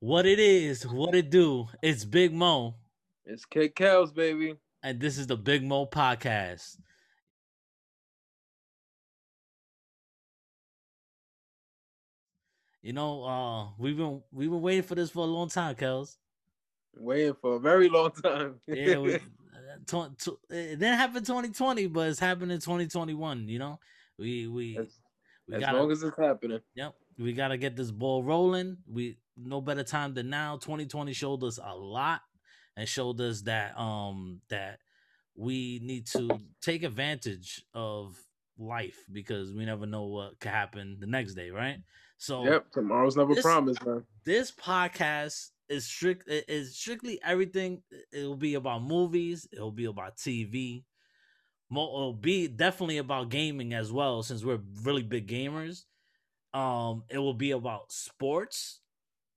What it is, what it do. It's Big Mo, It's Kid Kels, baby. and this is the Big Mo podcast. You know, uh, we've been we've been waiting for this for a long time, Kels. Waiting for a very long time. Yeah, we, it didn't happen 2020, but it's happening in 2021. You know, we we as, we as gotta long as it's happening. Yep. We got to get this ball rolling. We no better time than now. 2020 showed us a lot and showed us that um that we need to take advantage of life because we never know what could happen the next day, right? So Yep, tomorrow's never this- promised, man. this podcast is strict is strictly everything. It'll be about movies. It'll be about TV. It'll be definitely about gaming as well, since we're really big gamers. Um, it will be about sports,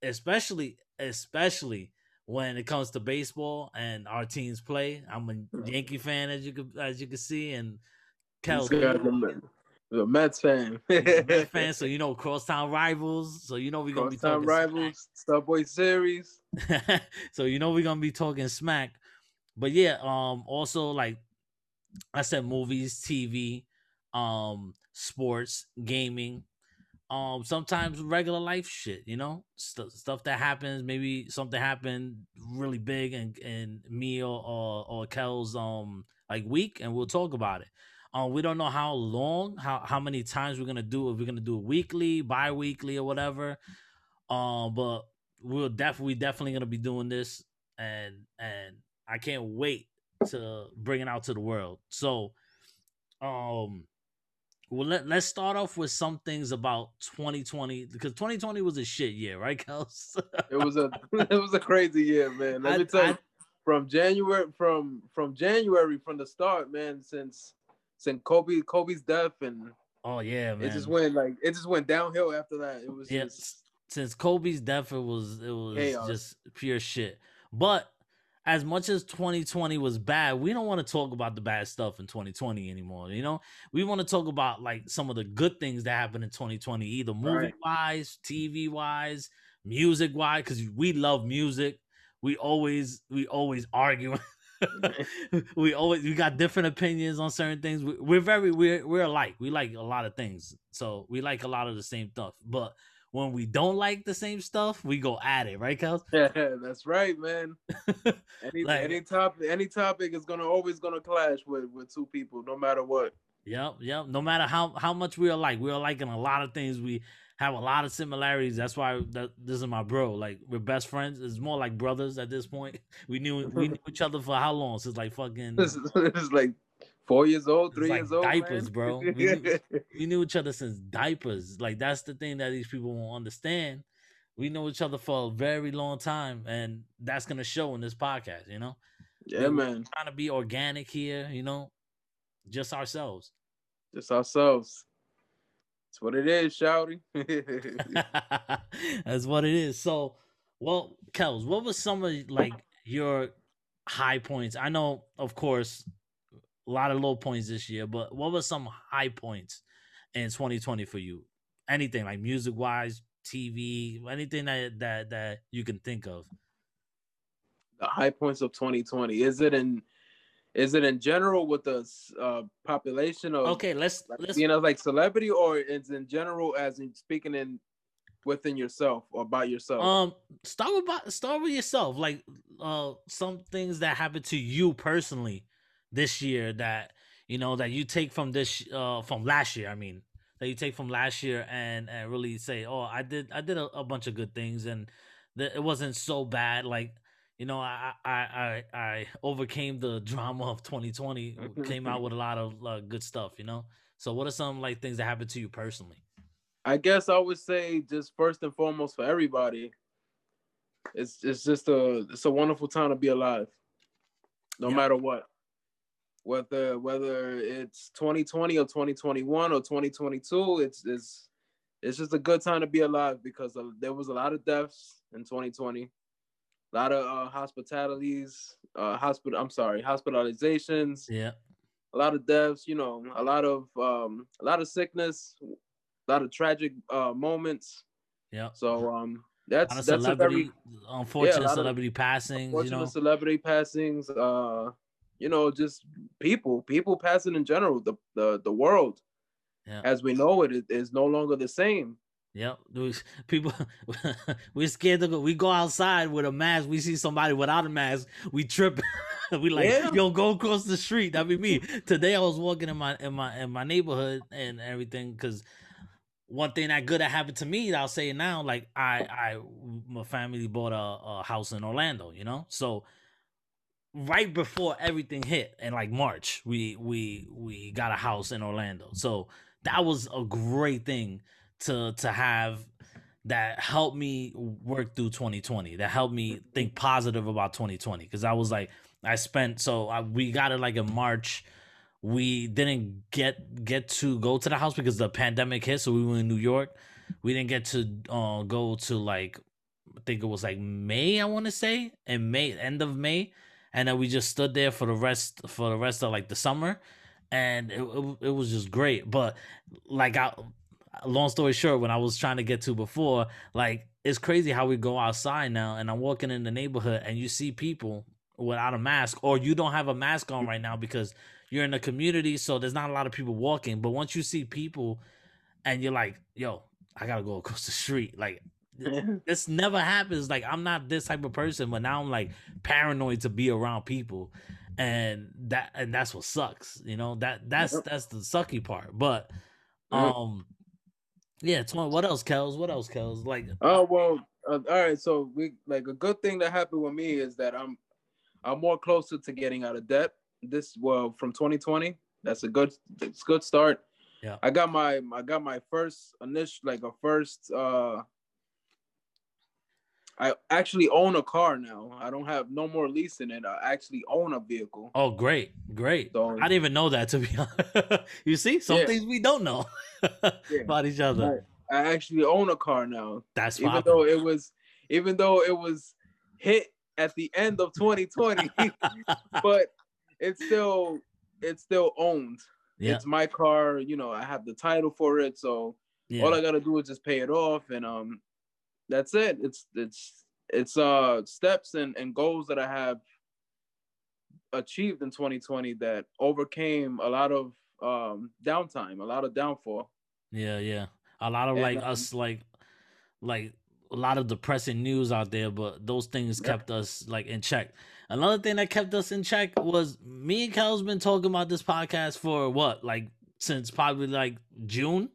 especially especially when it comes to baseball and our teams play. I'm a Yankee fan, as you could as you can see, and guy's a, Mets fan. Mets fan, so you know crosstown rivals. So you know we're gonna be talking smack. rivals, Subway Series. so you know we're gonna be talking smack. But yeah, um also like I said movies, TV, um, sports, gaming, um, sometimes regular life shit, you know, St- stuff that happens, maybe something happened really big and and me or or, or Kel's um like week and we'll talk about it. Um, we don't know how long, how how many times we're gonna do if we're gonna do it weekly, bi-weekly or whatever. Um, but we'll definitely definitely gonna be doing this and and I can't wait to bring it out to the world. So um well let, let's start off with some things about 2020 because 2020 was a shit year, right, Kels? It was a it was a crazy year, man. Let I- me tell you, from January from from January from the start, man, since since Kobe Kobe's death and oh yeah, man. it just went like it just went downhill after that. It was Yeah, just since Kobe's death, it was it was Chaos. just pure shit. But as much as 2020 was bad, we don't want to talk about the bad stuff in 2020 anymore. You know, we want to talk about like some of the good things that happened in 2020, either movie wise, TV wise, music wise, because we love music. We always we always argue. we always we got different opinions on certain things. We, we're very we're we're alike. We like a lot of things, so we like a lot of the same stuff. But when we don't like the same stuff, we go at it, right, Kels? yeah, that's right, man. Any Like- any topic any topic is gonna always gonna clash with with two people, no matter what. Yep, yep. No matter how how much we are like, we are like in a lot of things. We have a lot of similarities. That's why that, this is my bro. Like we're best friends. It's more like brothers at this point. We knew we knew each other for how long? Since like fucking This is, this is like four years old, three like years old. diapers, man. bro. We knew- we knew each other since diapers. Like that's the thing that these people won't understand. We know each other for a very long time, and that's gonna show in this podcast. You know, yeah, man. trying to be organic here. You know, just ourselves. Just ourselves. That's what it is, shouty. that's what it is. So, well, Kels, what was some of like your high points? I know, of course, a lot of low points this year, but what were some high points in 2020 for you? Anything like music wise, TV, anything that that that you can think of. the high points of 2020. Is it in is it in general with the uh, population of Okay, let's like, let's you know like celebrity or is in general as in speaking in within yourself or about yourself? um start with about- start with yourself. Like uh some things that happened to you personally this year that you know that you take from this uh from last year. I mean that you take from last year and and really say, oh, I did I did a, a bunch of good things and that it wasn't so bad. Like you know, I I I I overcame the drama of 2020. Came out with a lot of uh, good stuff. You know. So what are some like things that happened to you personally? I guess I would say just first and foremost for everybody, it's it's just a it's a wonderful time to be alive, no Yeah. matter what. Whether whether it's 2020 or 2021 or 2022, it's it's it's just a good time to be alive because of, there was a lot of deaths in 2020, a lot of uh, hospitalities, uh, hospital. I'm sorry, hospitalizations Yeah. a lot of deaths, you know, a lot of um, a lot of sickness, a lot of tragic uh, moments. Yeah. So um, That's of that's a very unfortunate of celebrity passings. You know, celebrity passings. Uh, you know, just people, people passing in general. The the the world, Yeah. as we know it, is, no longer the same. Yeah, People, we're scared to go. We go outside with a mask. We see somebody without a mask. We trip. we like, Yeah. yo, go across the street. That'd be me. Today I was walking in my in my in my neighborhood and everything because one thing that good that happened to me, I'll say it now. Like I I my family bought a, a house in Orlando. You know, so right before everything hit in like March, we we we got a house in Orlando. So that was a great thing to to have that helped me work through 2020 that helped me think positive about 2020 because i was like i spent so I, we got it like in march. We didn't get get to go to the house because the pandemic hit so we were in new york. We didn't get to uh, go to like i think it was like may i want to say in may end of may and then we just stood there for the rest for the rest of like the summer and it, it, it was just great but like i long story short, when I was trying to get to before, like it's crazy how we go outside now and I'm walking in the neighborhood and you see people without a mask or you don't have a mask on mm. right now because you're in the community, so there's not a lot of people walking. But once you see people and you're like, yo, I gotta go across the street, like this never happens. Like I'm not this type of person, but now I'm like paranoid to be around people. And that and that's what sucks, you know. That that's Yep. that's the sucky part. But Yep. um yeah, twenty. What else, Kels? What else, Kels? Like, Oh well, uh, all right. So we like a good thing that happened with me is that I'm I'm more closer to getting out of debt. This well from 2020. That's a good it's a good start. Yeah. I got my I got my first initial like a first uh I actually own a car now. I don't have no more lease in it. I actually own a vehicle. oh, great, great. So- I didn't even know that. To be honest, you see, some Yeah. things we don't know about each other. I actually own a car now. That's even though it was even though it was hit at the end of 2020 but it's still it's still owned yeah, it's my car you know i have the title for it so yeah. all i gotta do is just pay it off and um that's it it's it's it's uh steps and, and goals that i have achieved in 2020 that overcame a lot of um downtime a lot of downfall Yeah, yeah. A lot of And, like um, us, like, like a lot of depressing news out there, but those things Yeah. kept us like in check. Another thing that kept us in check was me and Kels been talking about this podcast for what, like since probably like June.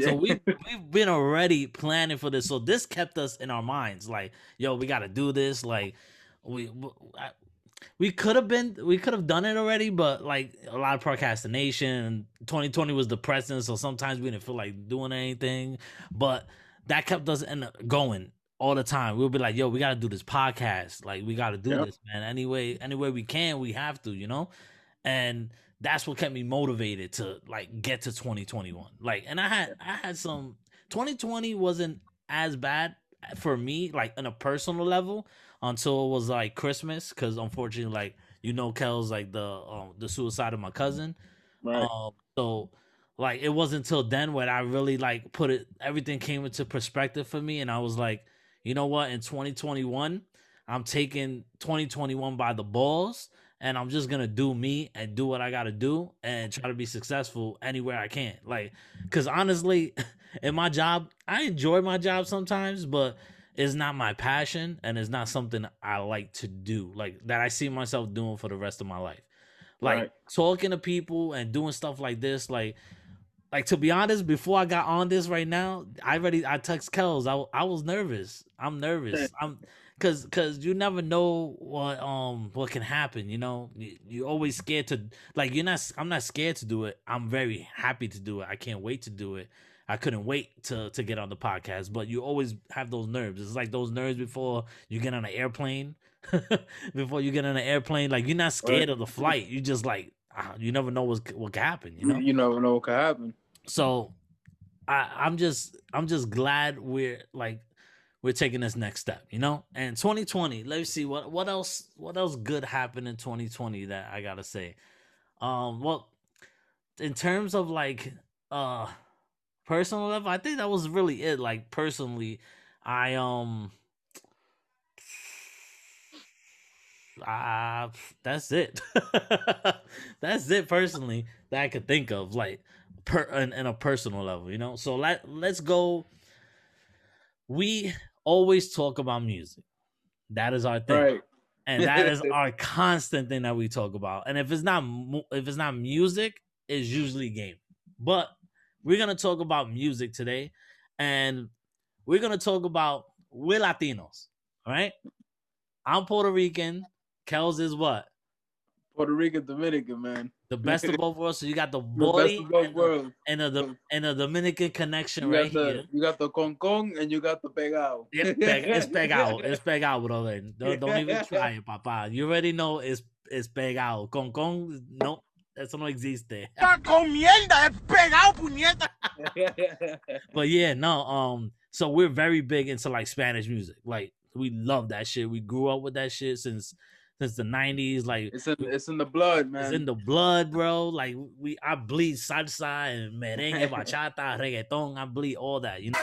So we we've been already planning for this. So this kept us in our minds, like, yo, we got to do this. Like, we we could have been we could have done it already, but like a lot of procrastination. 2020 was depressing, so sometimes we didn't feel like doing anything. But that kept us in going all the time. We'll be like, yo, we got to do this podcast. Like, we got to do Yep. this, man. Anyway, any way we can, we have to, you know. And that's what kept me motivated to like get to 2021 like and i had i had some 2020 wasn't as bad for me like on a personal level until it was like christmas because unfortunately like you know kel's like the um the suicide of my cousin. Right. Um so like it wasn't until then when i really like put it everything came into perspective for me and i was like you know what? In 2021 i'm taking 2021 by the balls and I'm just gonna do me and do what I gotta do and try to be successful anywhere I can. Like, cause honestly, in my job, I enjoy my job sometimes, but it's not my passion and it's not something I like to do, like that I see myself doing for the rest of my life. Like Right. talking to people and doing stuff like this, like like to be honest, before I got on this right now, I already I text Kels. I I was nervous. I'm nervous. I'm cause cause you never know what um what can happen. You know, you, you're always scared to like you're not. I'm not scared to do it. I'm very happy to do it. I can't wait to do it. I couldn't wait to to get on the podcast, but you always have those nerves. It's like those nerves before you get on an airplane. before you get on an airplane, like you're not scared Right. of the flight. You just like ah, you never know what what can happen. You you, know you never know what could happen so I, I'm just I'm just glad we're like we're taking this next step, you know. And 2020, let's see what what else what else good happened in 2020 that I gotta say. Um, well, in terms of like uh personal level, I think that was really it. Like personally, I um uh, that's it. that's it personally that I could think of, like per in, in a personal level, you know. So let let's go. We always talk about music. That is our thing. Right. And that is our constant thing that we talk about. And if it's not if it's not music, it's usually game. But we're gonna talk about music today, and we're gonna talk about we're Latinos, all right? I'm Puerto Rican. Kels is what? Puerto Rican, Dominican, man. The best of both worlds. So you got the The boy best of both and, the, worlds. and, the, and the Dominican connection right the here. you got the con con and you got the pegado. It's, peg, it's pegado. It's pegado, brother. Don't, don't even try it, papa. You already know it's it's pegado. Con con, no, eso no existe. con mierda, es pegado, puñeta. But yeah, no. Um, so we're very big into like Spanish music. Like we love that shit. We grew up with that shit since since the nineties. Like it's in it's in the blood, man. it's in the blood, bro. Like we, I bleed salsa and merengue, bachata, reggaeton. I bleed all that. You know.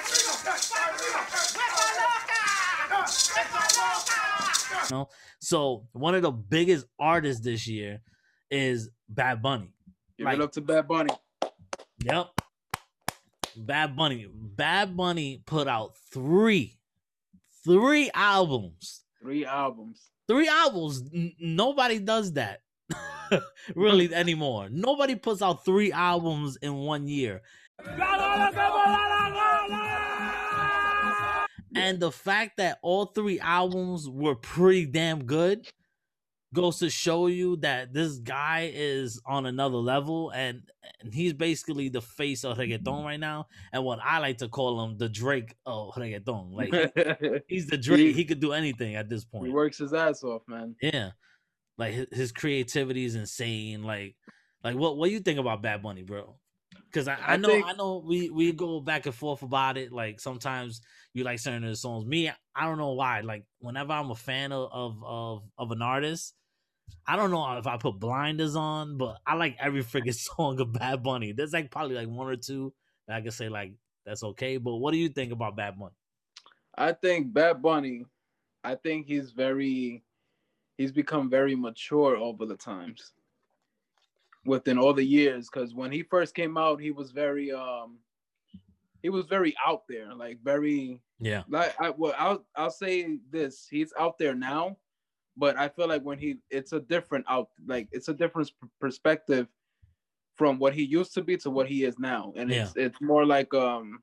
You know? So one of the biggest artists this year is Bad Bunny. Give like- it up to Bad Bunny. Yep. Bad Bunny. Bad Bunny put out three, three albums. Three albums. Three albums. N- nobody does that really anymore. Nobody puts out three albums in one year. And the fact that all three albums were pretty damn good goes to show you that this guy is on another level and, and he's basically the face of reggaeton mm-hmm. right now. And what I like to call him the Drake of reggaeton. Like he's the Drake. He could do anything at this point. he works his ass off, man. Yeah. Like his, his creativity is insane. Like like what what you think about Bad Bunny, bro? Because I, I I know think- I know we we go back and forth about it. Like sometimes you like certain of the songs. Me, I don't know why. Like whenever I'm a fan of of of, of an artist, I don't know if I put blinders on, but I like every freaking song of Bad Bunny. There's like probably like one or two that I can say like that's okay. But what do you think about Bad Bunny? I think Bad Bunny, I think he's very, he's become very mature over the times. Within all the years, because when he first came out, he was very, um, he was very out there, like very, Yeah. like I, well, I'll, I'll say this: he's out there now, but I feel like when he, it's a different out, like it's a different perspective from what he used to be to what he is now, and it's it's more like um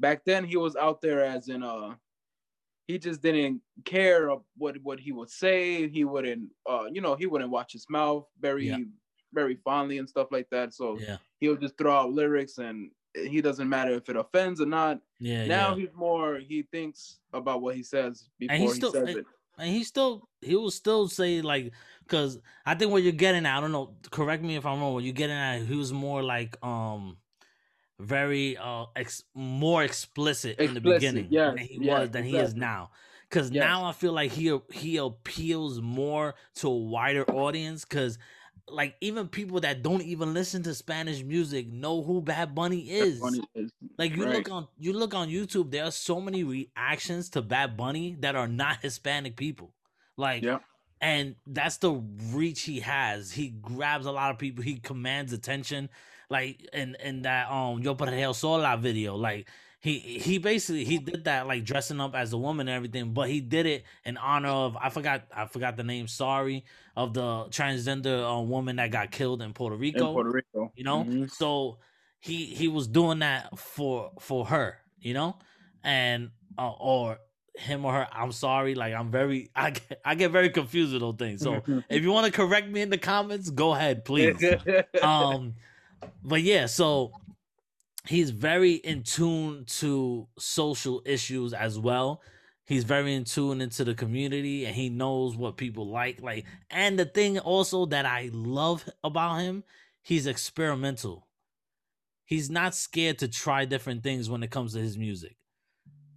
back then he was out there as in uh he just didn't care what what he would say he wouldn't uh you know he wouldn't watch his mouth very Yeah. very fondly and stuff like that so Yeah. he'll just throw out lyrics and he doesn't matter if it offends or not Yeah. now yeah. he's more he thinks about what he says before he he still- says and- it and he still he will still say like because I think what you're getting at, I don't know, correct me if I'm wrong. What you're getting at, he was more like um very uh ex- more explicit, in the beginning yeah, than he was than he is now. Because Yes. now I feel like he he appeals more to a wider audience. Because like even people that don't even listen to Spanish music know who Bad Bunny is. Bad Bunny is Like you Right. look on you look on YouTube, there are so many reactions to Bad Bunny that are not Hispanic people. Like yeah and that's the reach he has. He grabs a lot of people, he commands attention. Like in in that um Yo Perreo Sola video, like he he basically he did that like dressing up as a woman and everything, but he did it in honor of I forgot I forgot the name, sorry, of the transgender uh, woman that got killed in Puerto in Rico Puerto Rico. you know? Mhm. so he he was doing that for for her you know? And uh, or him or her i'm sorry like i'm very i get, i get very confused with those things. So if you want to correct me in the comments go ahead please. Um but yeah so he's very in tune to social issues as well. He's very in tune into the community and he knows what people like like and the thing also that i love about him he's experimental. He's not scared to try different things when it comes to his music.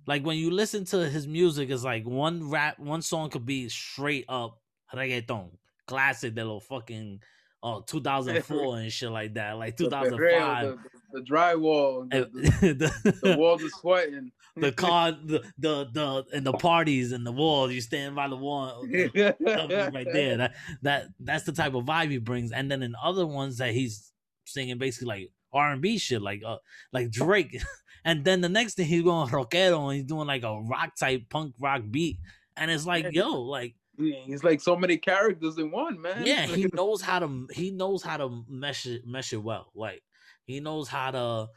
Like when you listen to his music it's like one rap one song could be straight up reggaeton classic de lo fucking uh 2004 and shit like that like 2005 perreo, the- drywall, the, the, the walls are sweating. the car, the, the the and the parties and the walls. You stand by the wall, right there. That that that's the type of vibe he brings. And then in other ones that he's singing basically like R and B shit, like uh like Drake. And then the next thing he's going rockero and he's doing like a rock type punk rock beat. And it's like, yo, like He's like so many characters in one, man. yeah, he knows how to he knows how to mesh it mesh it well. Like he knows how to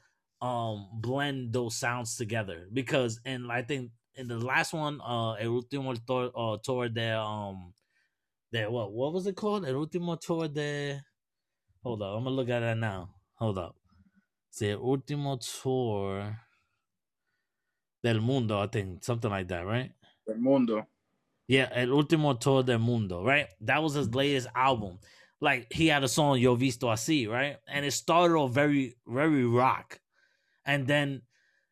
um blend those sounds together. Because and I think in the last one, uh El Último Tour, uh, tour de um de what what was it called? El Último Tour de Hold up, I'm gonna look at that now. Hold up. It's El Último Tour del Mundo, I think, something like that, right? Del mundo. Yeah, El Último Tour del Mundo, right? That was his latest album. Like he had a song Yo Visto Así, right? And it started off very, very rock. And then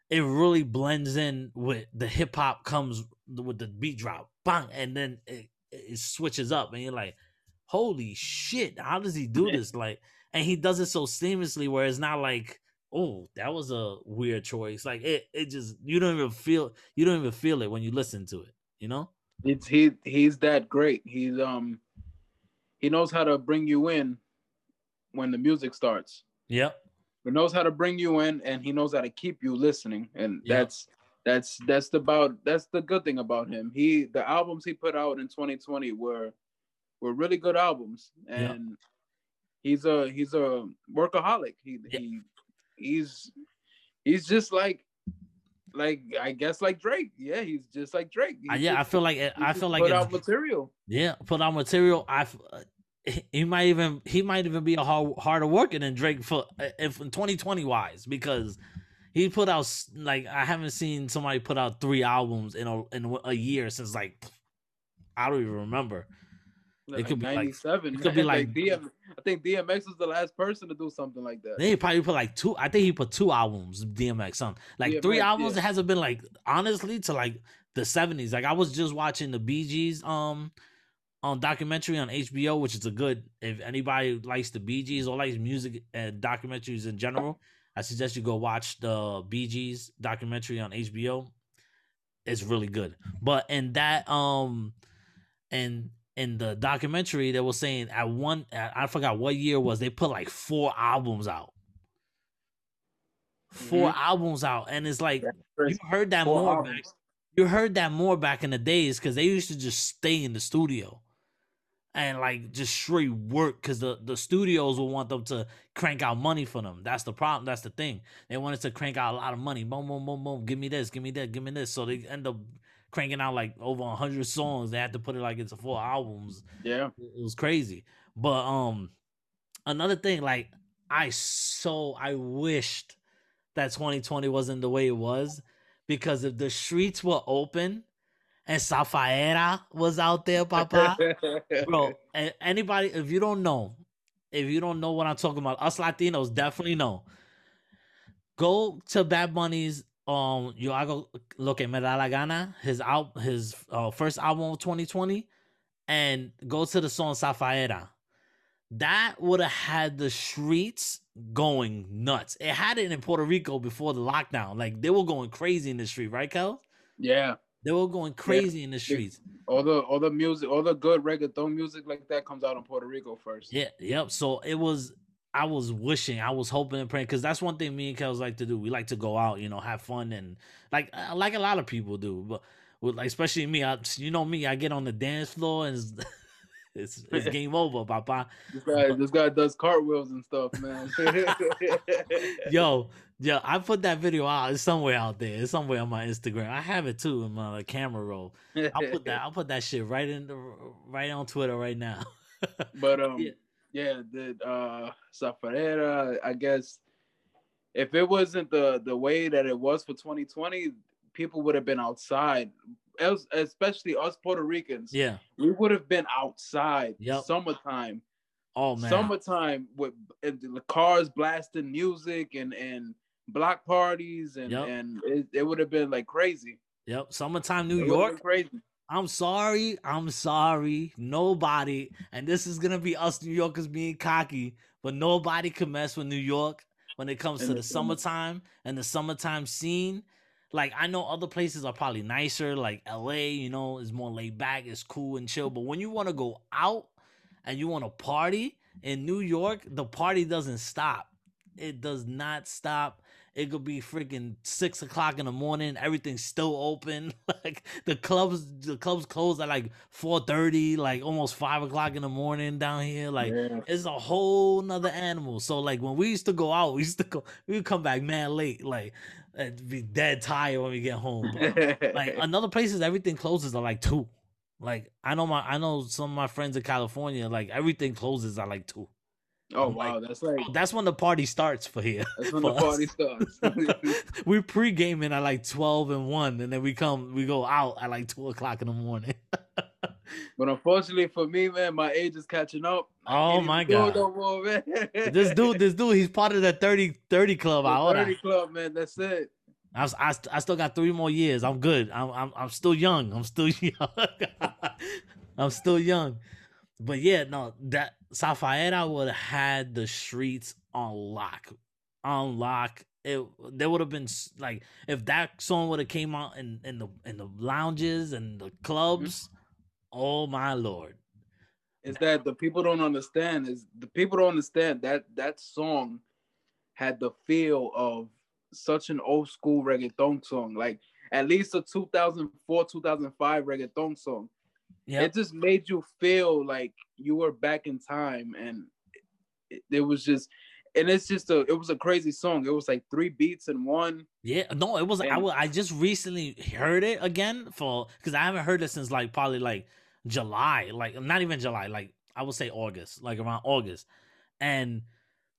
it really blends in with the hip hop comes with the beat drop. Bang, and then it, it switches up and you're like, holy shit, how does he do this? Like, and he does it so seamlessly where it's not like, oh, that was a weird choice. Like it it just you don't even feel you don't even feel it when you listen to it, you know? It's he he's that great. He's um he knows how to bring you in when the music starts. Yep. He knows how to bring you in and he knows how to keep you listening. And Yeah. that's that's that's the about that's the good thing about him. He the albums he put out in 2020 were were really good albums. And he's a he's a workaholic. He Yeah. he he's he's just like like I guess like Drake. Yeah, he's just like Drake. He's yeah, I feel like it, I feel like put out material. yeah, put out material. I uh, he might even he might even be a hard, harder worker than Drake for if in 2020 wise because he put out like I haven't seen somebody put out three albums in a in a year since like I don't even remember. Like could be like- it could be like- DM. I think DMX was the last person to do something like that. They probably put like two. I think he put two albums. DMX on like three albums. yeah. It hasn't been like honestly to like the seventies. Like I was just watching the Bee Gees um on documentary on HBO, which is a good. If anybody likes the Bee Gees or likes music and documentaries in general, I suggest you go watch the Bee Gees documentary on HBO. It's really good. But in that um and in the documentary they were saying at one I I forgot what year it was they put like four albums out. 4 albums out and it's like you heard that Four more back you heard that more back in the days because they used to just stay in the studio and like just straight work because the, the studios will want them to crank out money for them. That's the problem. That's the thing. They wanted to crank out a lot of money. Boom, boom, boom, boom. Give me this, give me that, give me this. So they end up cranking out like over a hundred songs. They had to put it like into four albums Yeah. it was crazy. But um another thing, like I so I wished that 2020 wasn't the way it was because if the streets were open and Safaera was out there, Papa, bro. Anybody, if you don't know, if you don't know what I'm talking about, us Latinos definitely know. Go to Bad Bunny's um Yo Hago Lo Que Me Da La Gana, his out his uh, first album of 2020, and go to the song Safaera. That would have had the streets going nuts. It had it in Puerto Rico before the lockdown. Like they were going crazy in the street, right, Kel? yeah. They were going crazy in the streets. All the all the music, all the good reggaeton music like that comes out in Puerto Rico first. Yeah, yep. So it was. I was wishing, I was hoping and praying because that's one thing me and Kels like to do. We like to go out, you know, have fun and like uh, like a lot of people do. But with like especially me, I, you know me, I get on the dance floor and it's it's, it's game over, Papa. This guy, this guy does cartwheels and stuff, man. Yo, yo, I put that video out. It's somewhere out there. It's somewhere on my Instagram. I have it too in my camera roll. I'll put that. I'll put that shit right in the right on Twitter right now. But um, Yeah. Yeah, the uh, Safaera, I guess, if it wasn't the the way that it was for 2020, people would have been outside. Else, especially us Puerto Ricans, yeah. we would have been outside. Yep. Summertime, Oh man. summertime with the cars blasting music and and block parties and Yep. and it, it would have been like crazy. Yep. Summertime New It York. crazy. I'm sorry. I'm sorry. Nobody, and this is gonna be us New Yorkers being cocky, but nobody can mess with New York when it comes to the the summer. summertime and the summertime scene. Like I know other places are probably nicer, like LA, you know, is more laid back, it's cool and chill. But when you want to go out and you want to party in New York, the party doesn't stop. It does not stop. It could be freaking six o'clock in the morning. Everything's still open. Like the clubs, the clubs close at like four thirty, like almost five o'clock in the morning down here. Like Yeah. it's a whole nother animal. So like when we used to go out, we used to go, we would come back man late, like and be dead tired when we get home. But, like another places, everything closes at like two. Like I know my, I know some of my friends in California, like everything closes at like two. Oh like, wow, that's like oh, That's when the party starts for here. that's when the us. party starts. we pre-gaming at like twelve and one, and then we come, we go out at like two o'clock in the morning. but unfortunately for me, man, my age is catching up. Oh, my God. no more, man. this dude, this dude, he's part of the 30, 30 club. The. 30 club, man. That's it. I, was- I, I still got three more years. I'm good. I'm, I'm, I'm still young. I'm still young. I'm still young. But yeah, no, that Safaera would have had the streets on lock, on lock. It there would have been like if that song would have came out in in the in the lounges and the mm-hmm. clubs. Oh my lord! Is that the people don't understand? Is the people don't understand that that song had the feel of such an old school reggaeton song, like at least a 2004 2005 reggaeton song. Yeah, It just made you feel like you were back in time, and it, it was just, and it's just a, it was a crazy song. It was like three beats in one. Yeah, no, it was. I And- wa- I just recently heard it again for because I haven't heard it since like probably like July, like not even July, like I would say August, like around August, and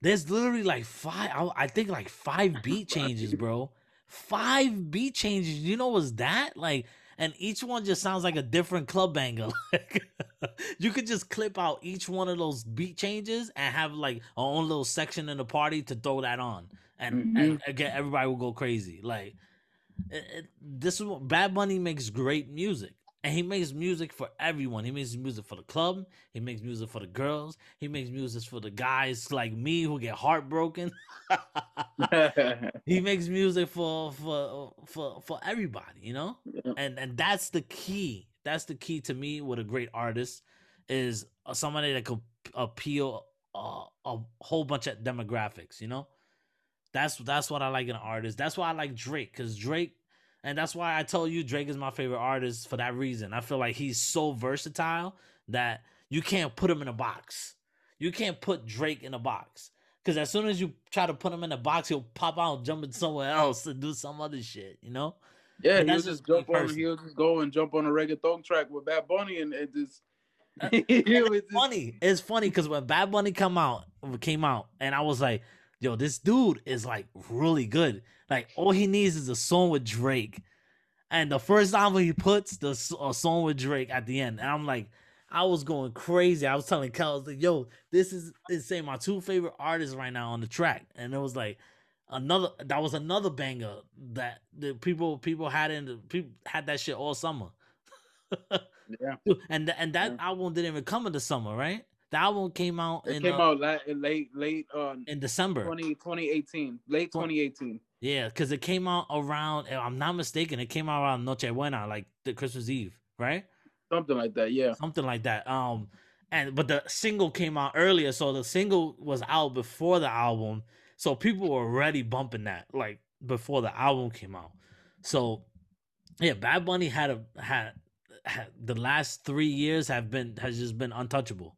there's literally like five. I, I think like five beat changes, bro. Five beat changes. You know what's that like? And each one just sounds like a different club banger. Like you could just clip out each one of those beat changes and have like our own little section in the party to throw that on. And, and mm-hmm. again everybody will go crazy. Like it, it- this is what bad bunny makes great music and he makes music for everyone. He makes music for the club. He makes music for the girls. He makes music for the guys like me who get heartbroken. He makes music for for for for everybody you know? Yeah. and and that's the key. That's the key to me with a great artist is somebody that could appeal uh, a whole bunch of demographics you know? That's that's what i like in an artist. That's why i like drake because drake and that's why i told you drake is my favorite artist for that reason i feel like he's so versatile that you can't put him in a box you can't put drake in a box because as soon as you try to put him in a box he'll pop out jump in somewhere else and do some other shit you know Yeah, he'll just jump on. He'll just go and jump on a reggaeton track with Bad Bunny, and it just. Uh, it was just- funny. It's funny because when Bad Bunny come out, came out, and I was like, "Yo, this dude is like really good. Like all he needs is a song with Drake." And the first album he puts the a song with Drake at the end, and I'm like, I was going crazy. I was telling Kel, I was like, "Yo, this is insane. My two favorite artists right now on the track," and it was like another. That was another banger that the people people had in the people had that shit all summer. Yeah, and and that Yeah. album didn't even come in the summer, right? The album came out it in came uh, out la- late, late, uh, in December. 20, 2018, late 2018. Yeah, because it came out around. If I'm not mistaken, it came out around Noche Buena, like the Christmas Eve, right? Something like that. Yeah. Something like that. Um, and but the single came out earlier, so the single was out before the album, so people were already bumping that like before the album came out. So yeah, Bad Bunny had a had, had the last three years have been has just been untouchable.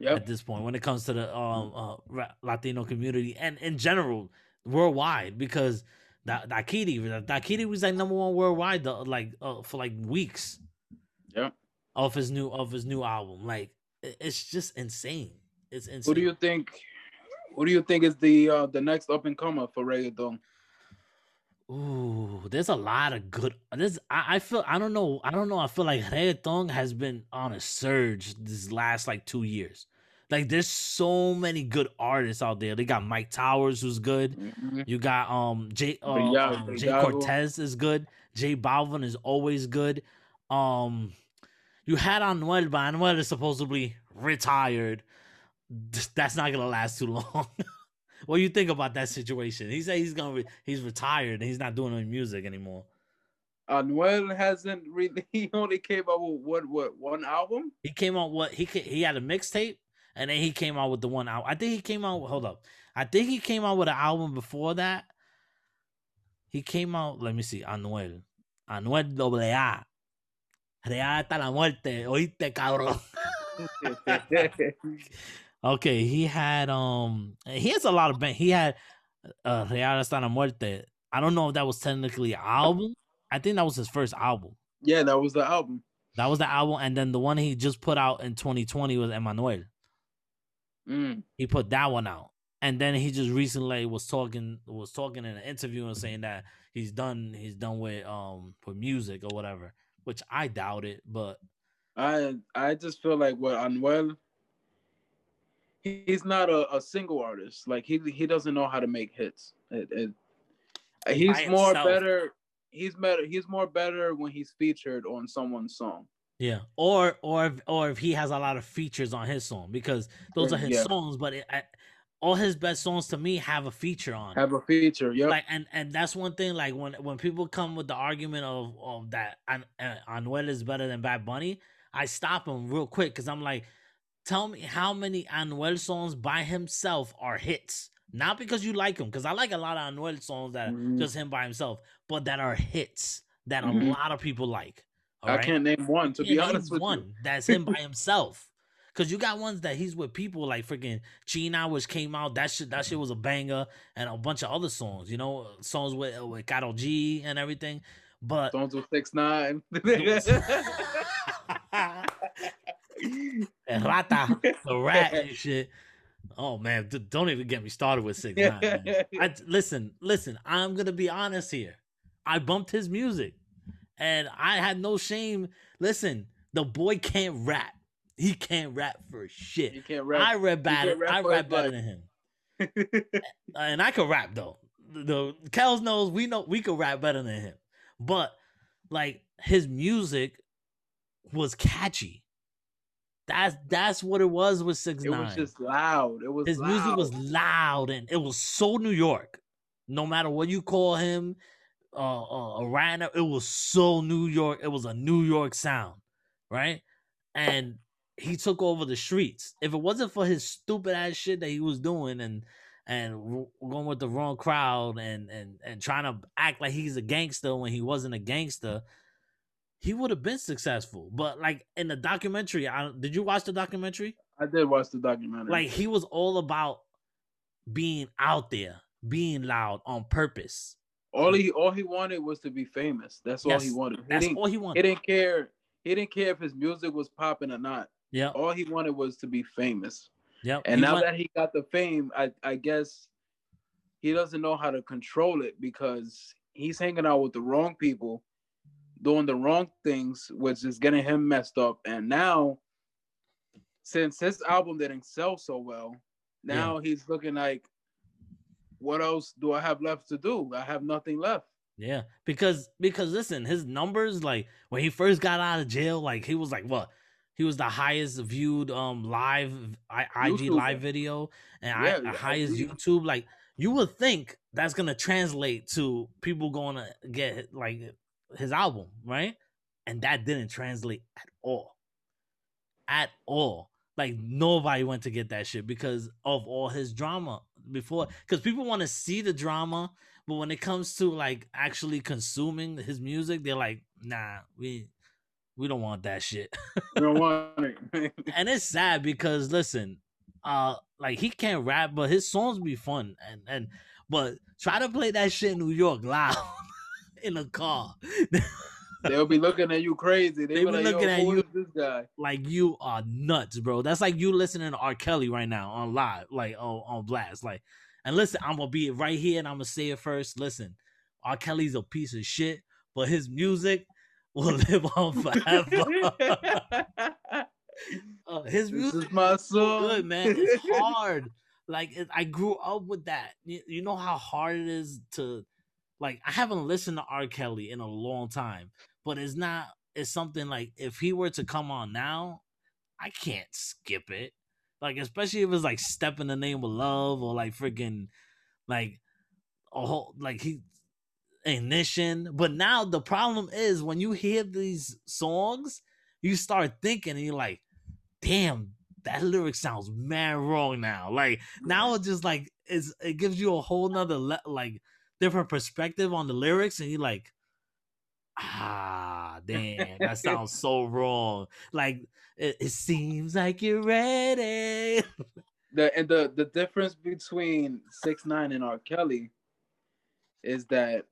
Yep. at this point when it comes to the um uh, Latino community and in general worldwide because that Dakiti Dakiti was like number one worldwide though, like uh, for like weeks Yeah. of his new of his new album like it's just insane it's insane Who do you think? Who do you think is the uh, the next up and comer for reggaeton? Ooh, there's a lot of good. This I, I feel I don't know I don't know I feel like reggaeton has been on a surge this last like two years. Like there's so many good artists out there. They got Myke Towers who's good. Mhm. You got um Jay uh, Brigado- um, Jhay Cortez is good. J Balvin is always good. Um you had Anuel, but Anuel is supposedly retired. That's not gonna last too long. what do you think about that situation? He said he's gonna re- he's retired and he's not doing any music anymore. Anuel hasn't really. He only came out with what? What one album? He came out what he he had a mixtape and then he came out with the one out. I think he came out. Hold up, I think he came out with an album before that. He came out. Let me see. Anuel, Anuel doble A. Real hasta la muerte. Oíste, cabrón. Okay, he had um he has a lot of band. He had uh Real hasta la muerte. I don't know if that was technically an album. I think that was his first album. yeah, that was the album. That was the album, and then the one he just put out in 2020 was Emmanuel. Mm. He put that one out, and then he just recently was talking was talking in an interview and saying that he's done he's done with um with music or whatever, which I doubt it, but I I just feel like what Anuel. He- He's not a, a single artist. Like he he doesn't know how to make hits. It, it, he's By more himself. better. He's better. He's more better when he's featured on someone's song. Yeah, or or if, or if he has a lot of features on his song because those are his Yeah. songs, but it, I, all his best songs to me have a feature on. Have a feature. Yep. Like and and that's one thing. Like when when people come with the argument of of that An, uh, Anuel is better than Bad Bunny, I stop them real quick because I'm like, tell me how many Anuel songs by himself are hits. Not because you like him, because I like a lot of Anuel songs that Mhm. just him by himself, but that are hits that a Mhm. lot of people like. I right? can't name one to be honest with one that's him by himself. Cause you got ones that he's with people like freaking China, which came out. That shit, that shit was a banger, and a bunch of other songs. You know, songs with with Karol G and everything. But songs with six nine. Rata, the rat and shit. Oh man, d- don't even get me started with six nine. I listen, listen. I'm gonna be honest here. I bumped his music, and I had no shame. Listen, the boy can't rap. He can't rap for shit. you can't rap. I rap better. rap I rap better than him, and I can rap though. The, the Kels knows we know we can rap better than him, but like his music was catchy. That's that's what it was with six Nine. it was just loud. It was His music was loud. loud and it was so New York. No matter what you call him, uh, uh, a rhino, it was so New York. It was a New York sound, right? And he took over the streets. If it wasn't for his stupid ass shit that he was doing and and going with the wrong crowd and and and trying to act like he's a gangster when he wasn't a gangster, he would have been successful. But like in the documentary, I, did you watch the documentary? I did watch the documentary. like he was all about being out there, being loud on purpose. all he all he wanted was to be famous. That's all he wanted. He That's didn't, all he wanted. he didn't care. He didn't care if his music was popping or not. Yeah, All he wanted was to be famous. yeah. And now that he got the fame, I, I guess he doesn't know how to control it because he's hanging out with the wrong people, doing the wrong things, which is getting him messed up. And now, since his album didn't sell so well, now he's looking like, what else do I have left to do? I have nothing left. yeah, because because listen, his numbers like when he first got out of jail, like he was like what. He was the highest viewed um live I, IG YouTuber. live video and I, Yeah, the yeah, highest IG. YouTube. Like you would think that's gonna translate to people going to get like his album, right? And that didn't translate at all. At all. Like nobody went to get that shit because of all his drama before. Because people want to see the drama, but when it comes to like actually consuming his music, they're like, nah, we we don't want that shit. we don't want it. and it's sad because listen, uh, like he can't rap, but his songs be fun and and but try to play that shit in New York loud in a car. They'll be looking at you crazy. They, They be like, looking at you- this guy? like you are nuts, bro. That's like you listening to R. Kelly right now on live, like on, on blast. Like, and listen, I'm gonna be right here and I'm gonna say it first. Listen, R. Kelly's a piece of shit, but his music will live on forever. Uh, his this music is my song. good, man. It's hard. like it, I grew up with that. You, you know how hard it is to, like, I haven't listened to R. Kelly in a long time, but it's not. It's something like if he were to come on now, I can't skip it. Like especially if it's like "Step in the Name of Love" or like freaking like a whole like he ignition. But now the problem is when you hear these songs, you start thinking and you're like, damn, that lyric sounds mad wrong now. Like now it's just like it's it gives you a whole nother le- like different perspective on the lyrics, and you're like, ah, damn, that sounds so wrong. Like it, it seems like you're ready. The and the the difference between six nine and R. Kelly is that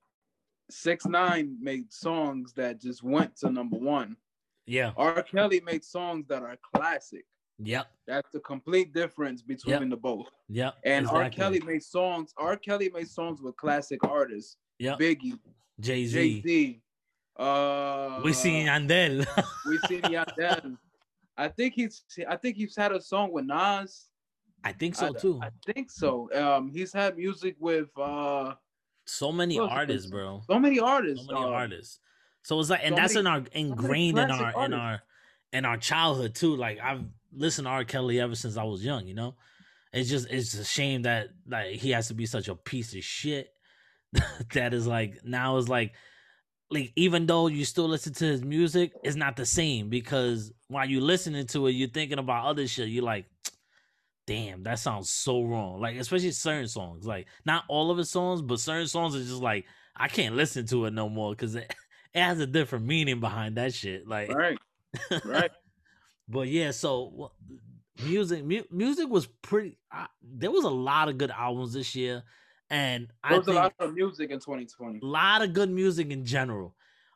six nine made songs that just went to number one. yeah. R. Kelly made songs that are classic. Yep. That's the complete difference between the both. Yep. And R. Kelly made songs. R. Kelly made songs with classic artists. Yep. Biggie, Jay Jay Z. Z, uh, Wisin Yandel. we seen Yandel. I think he's. I think he's had a song with Nas. I think so I- too. I think so. Um, he's had music with uh so many artists, bro. so many artists. so many uh, artists. So it's like, and so that's many- in our ingrained in our in our in our childhood too. Like I've listened to R. Kelly ever since I was young. You know, it's just it's a shame that like he has to be such a piece of shit. that is like now is like like even though you still listen to his music, it's not the same because while you listening to it, you're thinking about other shit. You're like, damn, that sounds so wrong. Like especially certain songs, like not all of his songs, but certain songs are just like I can't listen to it no more because it, it has a different meaning behind that shit. Like, Right, right. But yeah, so music, mu- music was pretty. Uh, there was a lot of good albums this year, and I There was a think lot of music in 2020. a lot of good music in general.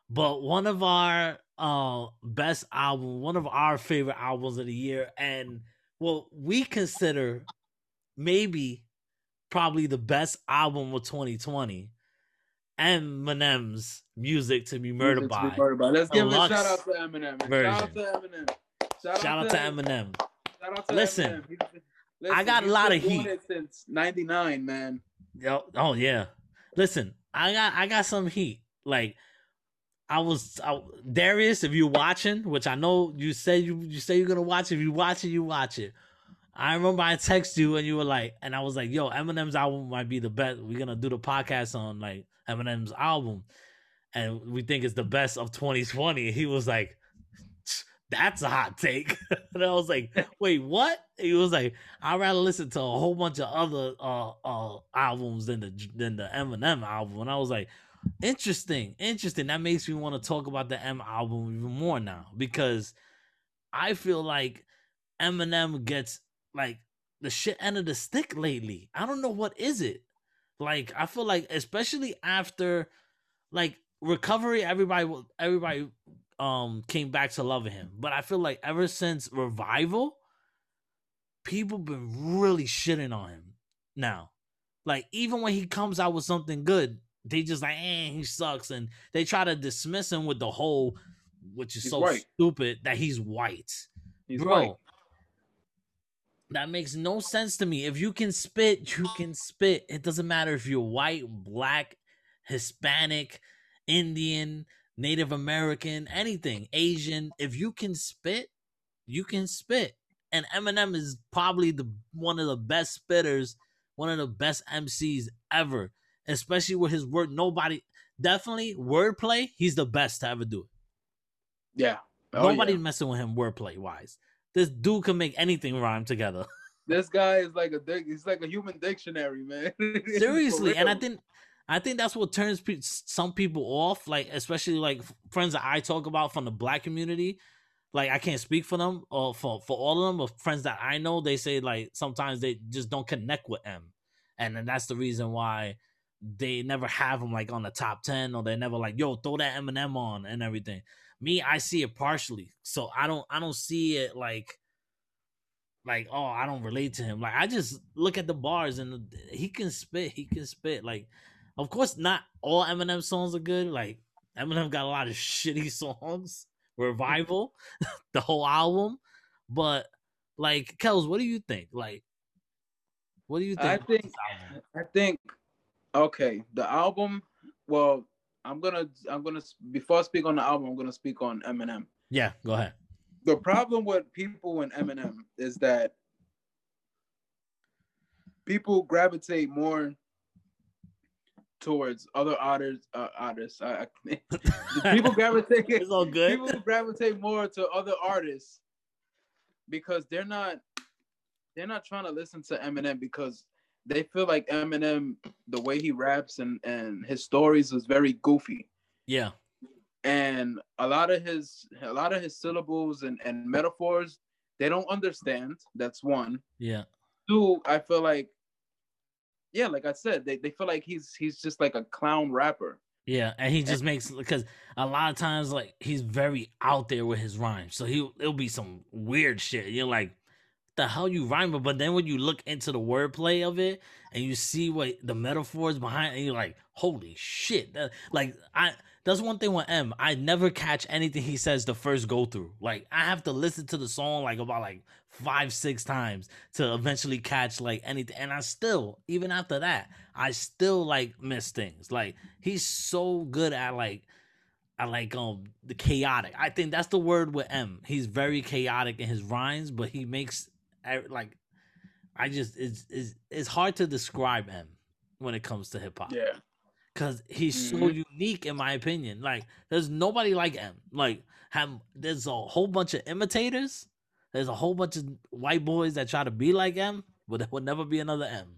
But one of our uh best album, one of our favorite albums of the year, and what we consider maybe probably the best album of 2020, Eminem's "Music to Be Murdered Music to be By." Murdered by. Let's give a shout out to Eminem. Shout out to Eminem. Shout, Shout out to Eminem. Shout out to Listen, Eminem. Listen, I got a lot been of doing heat. it since '99, man. Yo, oh yeah. Listen, I got I got some heat. Like I was I, Darius, if you're watching, which I know you said you you say you're gonna watch. If you watch it, you watch it. I remember I text you and you were like, and I was like, "Yo, Eminem's album might be the best. We're gonna do the podcast on like Eminem's album, and we think it's the best of 2020." He was like, "That's a hot take," and I was like, "Wait, what?" He was like, I'd rather listen to a whole bunch of other uh, uh albums than the than the Eminem album. And I was like, interesting, interesting. That makes me want to talk about the M album even more now because I feel like Eminem gets like the shit end of the stick lately. I don't know what is it. Like I feel like especially after like recovery, everybody will- everybody um came back to loving him. But I feel like ever since revival, people been really shitting on him now. Like even when he comes out with something good, they just like, eh, he sucks, and they try to dismiss him with the whole, which is He's so white. stupid that he's white, He's bro. white. That makes no sense to me. If you can spit, you can spit. It doesn't matter if you're white, black, Hispanic, Indian, Native American, anything, Asian. If you can spit, you can spit. And Eminem is probably the one of the best spitters, one of the best MCs ever. Especially with his word. Nobody definitely wordplay, he's the best to ever do it. Yeah. Oh, Nobody yeah. messing with him wordplay wise. This dude can make anything rhyme together. This guy is like a dic- he's like a human dictionary, man. Seriously and i think i think that's what turns pe- some people off like especially like friends that i talk about from the black community. Like i can't speak for them or for for all of them but friends that i know they say like sometimes they just don't connect with m. And then that's the reason why they never have him like on the top 10 or they never like yo throw that eminem on and everything. Me i see it partially. So i don't i don't see it like like oh i don't relate to him. Like i just look at the bars and he can spit he can spit. Like of course not all eminem songs are good. Like eminem got a lot of shitty songs. Revival the whole album. But like kels what do you think? Like what do you think? I think- I think okay, the album. Well, I'm gonna I'm gonna before I speak on the album, I'm gonna speak on Eminem. yeah go ahead. The problem with people in Eminem is that people gravitate more towards other artists. Uh, artists. I, I, people gravitate. It's all good. People gravitate more to other artists because they're not they're not trying to listen to Eminem because they feel like Eminem, the way he raps and and his stories is very goofy. Yeah. And a lot of his a lot of his syllables and, and metaphors they don't understand. That's one. Yeah. Two, I feel like yeah, like I said, they, they feel like he's he's just like a clown rapper. Yeah, and he just makes because a lot of times like he's very out there with his rhymes, so he it'll be some weird shit. You're like, the hell you rhyming? But then when you look into the wordplay of it and you see what the metaphors behind, and you're like, holy shit! That, like I that's one thing with M. I never catch anything he says the first go through. Like I have to listen to the song like about like five, six times to eventually catch like anything. And I still, even after that, I still like miss things. Like he's so good at like I like um the chaotic. I think that's the word with M. He's very chaotic in his rhymes, but he makes like I just it's it's, it's hard to describe M when it comes to hip hop. Yeah because he's mm-hmm. so unique in my opinion. Like there's nobody like him. Like there's a whole bunch of imitators. There's a whole bunch of white boys that try to be like him, but there will never be another M.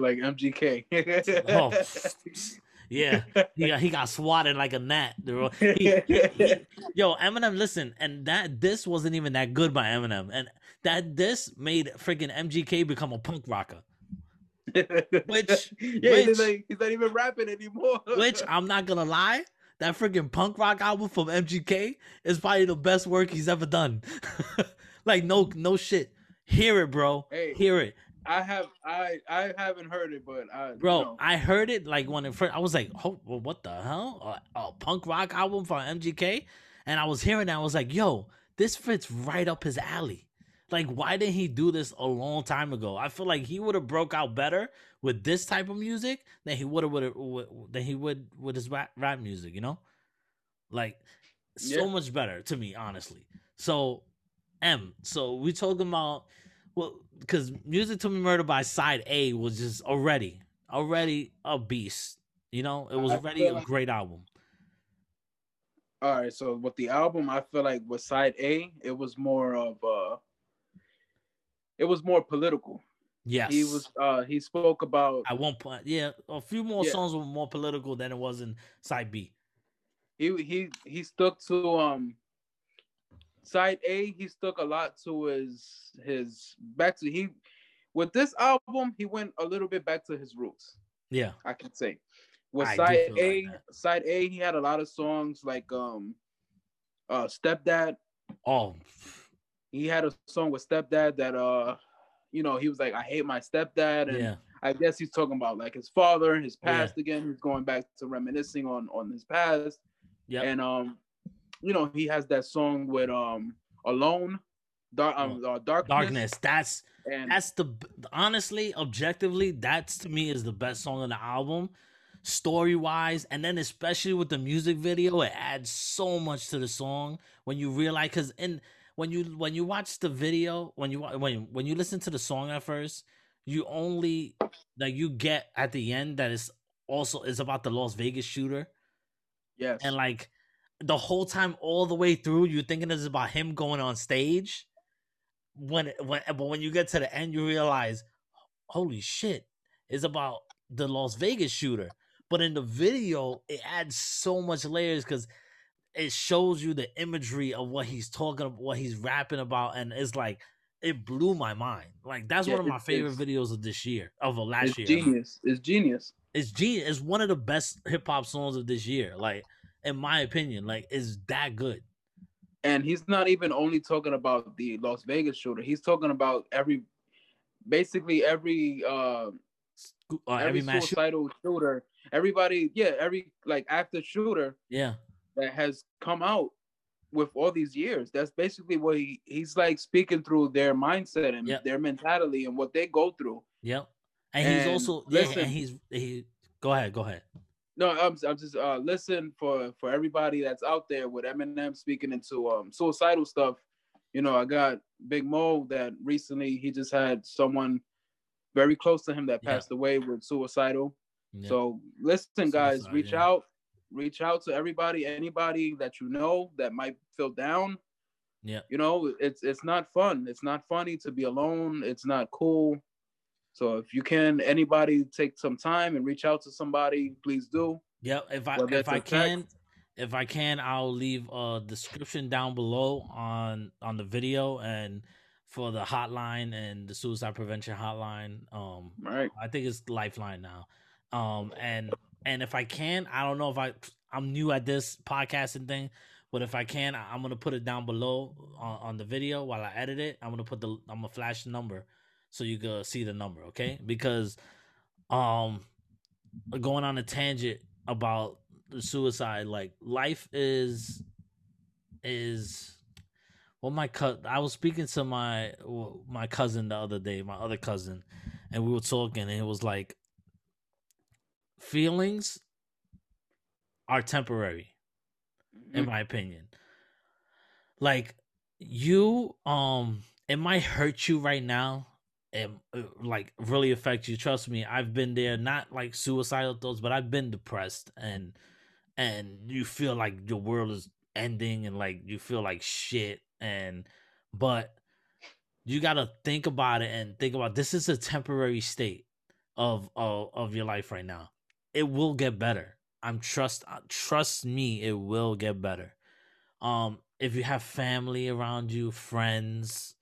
Like MGK. oh, yeah, he got, he got swatted like a gnat. He, he, he, yo, Eminem, listen, and that this wasn't even that good by Eminem, and that this made freaking MGK become a punk rocker. Which, yeah, which, he's, like, he's not even rapping anymore. which I'm not gonna lie, that freaking punk rock album from MGK is probably the best work he's ever done. like no, no shit. Hear it, bro. Hey, Hear it. I have I I haven't heard it, but I bro, you know. I heard it like when it first. I was like, oh, well, what the hell? A, a, punk rock album from MGK, and I was hearing that. I was like, yo, this fits right up his alley. Like, why didn't he do this a long time ago? I feel like he would have broke out better with this type of music than he would have than he would with his rap, rap music. You know, like so yeah. much better to me, honestly. So, M. So we talking about well, because music to be murdered by side A was just already already a beast. You know, it was already a great album. All right, so with the album, I feel like with side A, it was more of uh it was more political. Yes. He was uh he spoke about at one point, yeah, a few more yeah. songs were more political than it was in side B. He he he stuck to um side A, he stuck a lot to his his back to he with this album, he went a little bit back to his roots. Yeah. I can say. With I side A, like side A, he had a lot of songs like um uh Stepdad. Oh he had a song with stepdad that uh you know he was like i hate my stepdad and yeah. i guess he's talking about like his father his past yeah. again he's going back to reminiscing on on his past yeah and um you know he has that song with um alone dark um uh, darkness. darkness that's and that's the honestly objectively that's to me is the best song on the album story wise and then especially with the music video it adds so much to the song when you realize because in when you when you watch the video when you when when you listen to the song at first you only like you get at the end that it's also is about the Las Vegas shooter. Yes. And like the whole time all the way through you're thinking it's about him going on stage when when but when you get to the end you realize holy shit it's about the Las Vegas shooter. But in the video it adds so much layers cuz it shows you the imagery of what he's talking about, what he's rapping about, and it's like it blew my mind. Like that's yeah, one of my favorite videos of this year, of last it's year. Genius. It's genius. It's genius. It's one of the best hip hop songs of this year. Like in my opinion, like it's that good. And he's not even only talking about the Las Vegas shooter. He's talking about every, basically every uh, uh every, every suicidal shooter. Everybody, yeah, every like active shooter. Yeah that has come out with all these years. That's basically what he, he's like speaking through their mindset and yep. their mentality and what they go through. Yep. And, and he's also listen, yeah, and he's he go ahead, go ahead. No, I'm, I'm just uh listen for for everybody that's out there with Eminem speaking into um suicidal stuff. You know, I got Big Mo that recently he just had someone very close to him that passed away with suicidal. Yeah. So listen, guys, Suicide, reach yeah. out, reach out to everybody, anybody that you know that might feel down. Yeah. You know, it's it's not fun. It's not funny to be alone. It's not cool. So if you can, anybody take some time and reach out to somebody, please do. Yeah, If I Whether if I I a text- can, if I can, I'll leave a description down below on on the video and for the hotline and the suicide prevention hotline. Um, right. I think it's Lifeline now. Um, and and if I can, I don't know if I I'm new at this podcasting thing, but if I can, I'm gonna put it down below on, on the video while I edit it. I'm gonna put the I'm gonna flash the number so you can see the number, okay? Because um, going on a tangent about suicide, like life is is well my cut i was speaking to my my cousin the other day my other cousin and we were talking and it was like feelings are temporary in Mhm. my opinion. Like you um it might hurt you right now and uh, like really affect you. Trust me i've been there not like suicidal thoughts but i've been depressed and and you feel like your world is ending and like you feel like shit and but you got to think about it and think about this is a temporary state of, of of your life right now it will get better. I'm trust uh, trust me it will get better. Um if you have family around you friends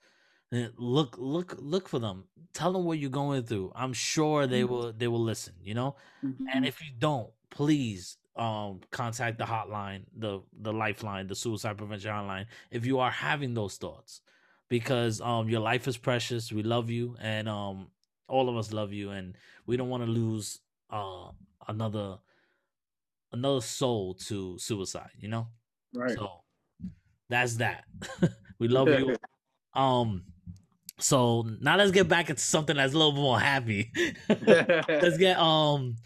eh, look look look for them. Tell them what you're going through. I'm sure they Mhm. will they will listen you know? And if you don't please um contact the hotline the the lifeline the suicide prevention hotline if you are having those thoughts. Because um your life is precious. We love you and um all of us love you and we don't want to lose uh another another soul to suicide you know right. so that's that we love you um so now let's get back into something that's a little bit more happy let's get um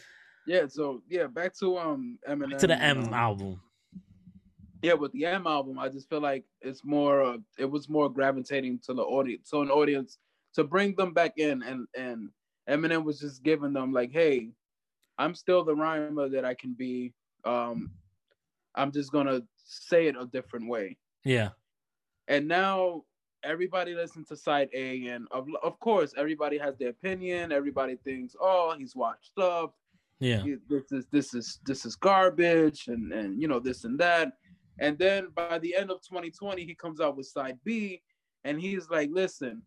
yeah. So yeah, back to um Eminem. to the M um, album. Yeah, with the M album, I just feel like it's more. Uh, it was more gravitating to the audience, so an audience to bring them back in, and and Eminem was just giving them like, hey, I'm still the rhymer that I can be. Um, I'm just gonna say it a different way. Yeah, And now everybody listens to side A, and of of course everybody has their opinion. Everybody thinks, oh, he's washed up. yeah, he- this is this is this is garbage and and you know this and that and then by the end of 2020 he comes out with side b and he's like listen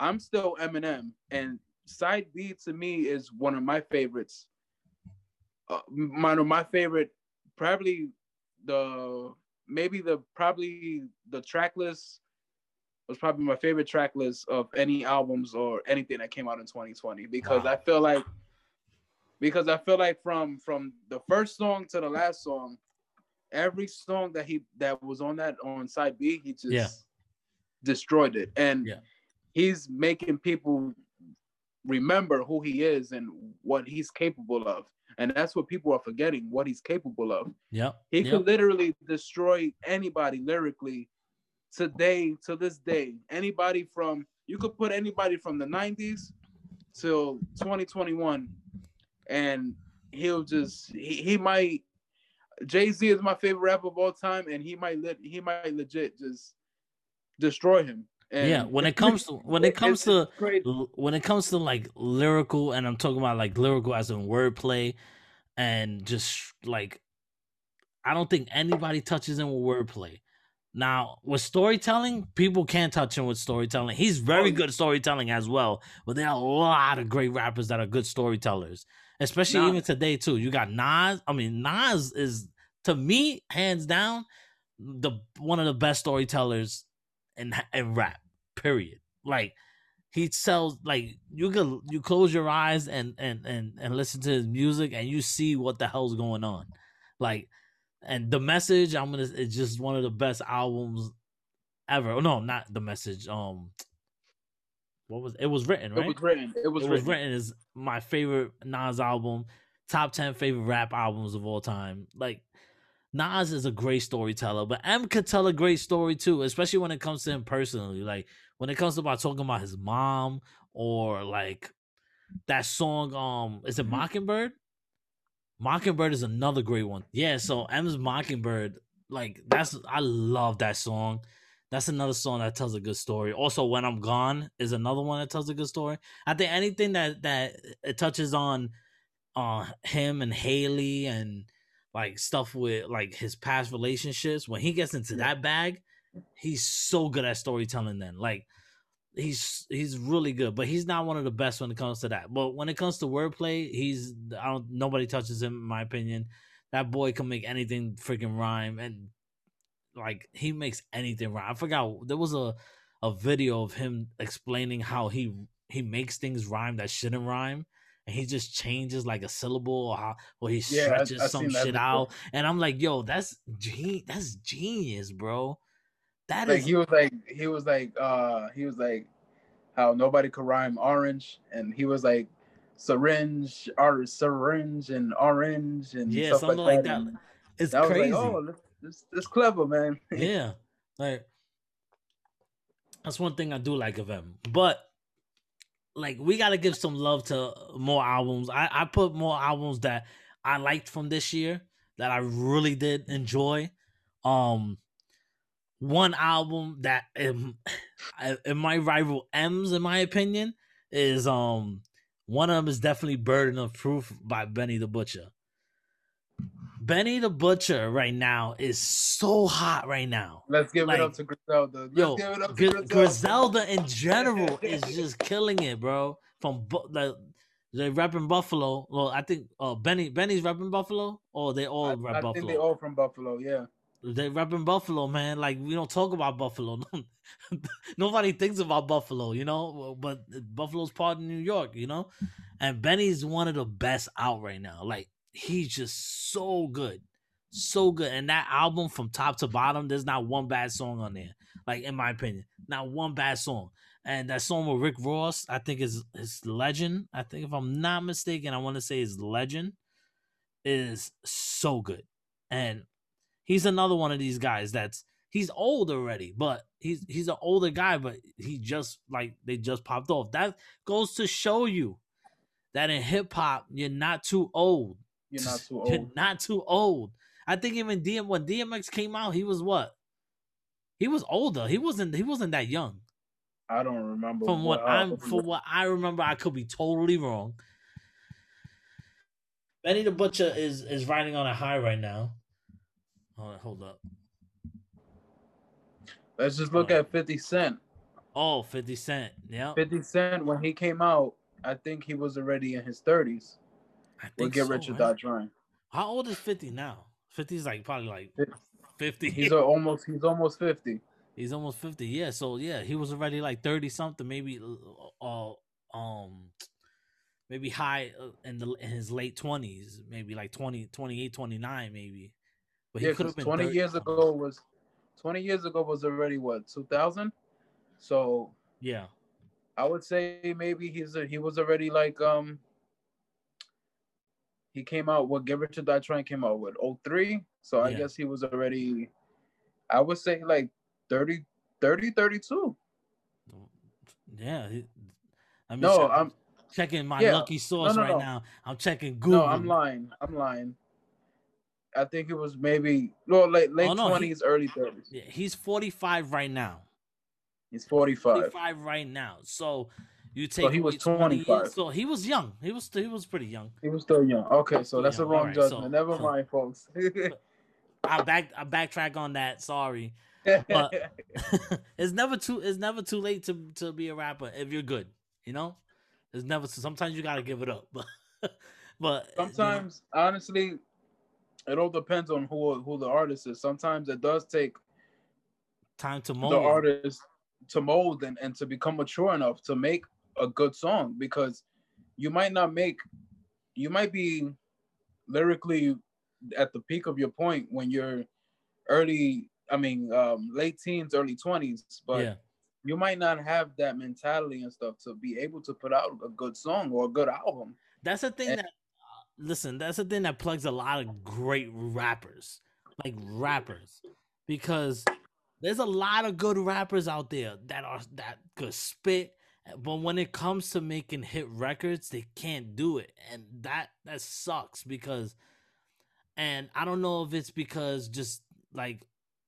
i'm still eminem and side b to me is one of my favorites uh, one of my favorite probably the maybe the probably the track list was probably my favorite track list of any albums or anything that came out in 2020 because Wow. i feel like because I feel like from from the first song to the last song, every song that he that was on that on side B, he just Yeah. destroyed it, and Yeah. he's making people remember who he is and what he's capable of, and that's what people are forgetting what he's capable of. Yeah. He yep. could literally destroy anybody lyrically today to this day. Anybody from you could put anybody from the 90s till 2021 and he'll just he, he might Jay-Z is my favorite rapper of all time and he might let he might legit just destroy him. And yeah. When it comes to when it comes to when it comes to like lyrical, and I'm talking about like lyrical as in wordplay, and just like I don't think anybody touches him with wordplay. Now with storytelling, people can't touch him with storytelling. He's very Oh, good at storytelling as well, but there are a lot of great rappers that are good storytellers, especially Nas. even today too. You got Nas. I mean, Nas is to me hands down the one of the best storytellers in in rap. Period. Like he sells like you could you close your eyes and and and and listen to his music and you see what the hell's going on. Like and the message I'm gonna it's just one of the best albums ever. Oh, no, not the message. Um, what was it was written right? It was written. It was, it was written. written is my favorite Nas album, top ten favorite rap albums of all time. Like Nas is a great storyteller, but M could tell a great story too, especially when it comes to him personally. Like when it comes to about talking about his mom or like that song. Um, is it Mockingbird? Mockingbird is another great one. Yeah, so M's Mockingbird, like that's I love that song. That's another song that tells a good story. Also, When I'm Gone is another one that tells a good story. I think anything that that it touches on uh him and Hailie and like stuff with like his past relationships, when he gets into that bag, he's so good at storytelling then. Like he's he's really good, but he's not one of the best when it comes to that. But when it comes to wordplay, he's I don't nobody touches him in my opinion. That boy can make anything freaking rhyme and like he makes anything rhyme. I forgot there was a a video of him explaining how he he makes things rhyme that shouldn't rhyme. And he just changes like a syllable or how or he Yeah, I- stretches I've some shit out. And I'm like, yo, that's ge- that's genius, bro. That like is he was like he was like uh he was like how nobody could rhyme orange and he was like syringe or syringe and orange and Yeah, stuff something like like that. it's I crazy. like, oh, this, this, this clever, man. yeah, like that's one thing I do like of him. But like, we got to give some love to more albums. I I put more albums that I liked from this year that I really did enjoy. Um, one album that um, it might rival M's in my opinion is um one of them is definitely Burden of Proof by Benny the Butcher. Benny the Butcher right now is so hot right now. Let's give Like, it up to Griselda. Let's Yo, give it up to Gri- Griselda. Griselda in general is just killing it, bro. From the they repping Buffalo. Well, I think uh Benny Benny's repping Buffalo, or they all I, rep I Buffalo. think they all from Buffalo. Yeah. They repping Buffalo, man. Like we don't talk about Buffalo. Nobody thinks about Buffalo, you know. But Buffalo's part of New York, you know. And Benny's one of the best out right now. Like he's just so good, so good. And that album from top to bottom, there's not one bad song on there. Like in my opinion, not one bad song. And that song with Rick Ross, I think is his Legend. I think if I'm not mistaken, I want to say is Legend. Is so good. And he's another one of these guys that's he's old already, but he's he's an older guy, but he just like they just popped off. That goes to show you that in hip hop, you're not too old. You're not too You're old. not too old. I think even DM when DMX came out, he was what? He was older. He wasn't he wasn't that young. I don't remember. From what what I'm from what I remember, I could be totally wrong. Benny the Butcher is is riding on a high right now. Hold, on, hold up. Let's just look at 50 Cent. Oh, 50 Cent. Yeah. 50 Cent, when he came out, I think he was already in his 30s. I We'll think get so? Dot Trying. How old is 50 now? 50 is like probably like 50. He's almost he's almost 50. He's almost 50. Yeah. So yeah, he was already like 30 something, maybe uh um maybe high uh, in the in his late 20s, maybe like 20 28 29 maybe. But Yeah, he could have been 20 30 years ago was 20 years ago was already what 2000. So Yeah. I would say maybe he's a, he was already like um he came out what Get Rich or Die Trying came out with 03. So I Yeah. guess he was already I would say like 30 30 32. Yeah. I mean, No, I'm checking my yeah. lucky source no, right no. now. I'm checking Google. no, I'm lying. I'm lying. I think it was maybe no late late Oh, no, he- 20s, early 30s. Yeah, he's 45 right now. He's 45. 45 right now. So you take So he was away 20 years- 25. So he was young. He was he was pretty young. He was still young. Okay, so that's Yeah, a wrong alright, so- judgment. Never so- mind, folks. I back I backtrack on that. Sorry. But- it's never too it's never too late to to be a rapper if you're good. You know, it's never. Sometimes you gotta give it up. But but you know, Sometimes, honestly, it all depends on who who the artist is. Sometimes it does take time to mold. the artist to mold and, and to become mature enough to make a good song because you might not make you might be lyrically at the peak of your point when you're early i mean um late teens early 20s but yeah. you might not have that mentality and stuff to be able to put out a good song or a good album That's the thing And- that uh, listen, that's the thing that plugs a lot of great rappers. Like rappers. Because there's a lot of good rappers out there that are that could spit But when it comes to making hit records, they can't do it. And that that sucks because and I don't know if it's because just like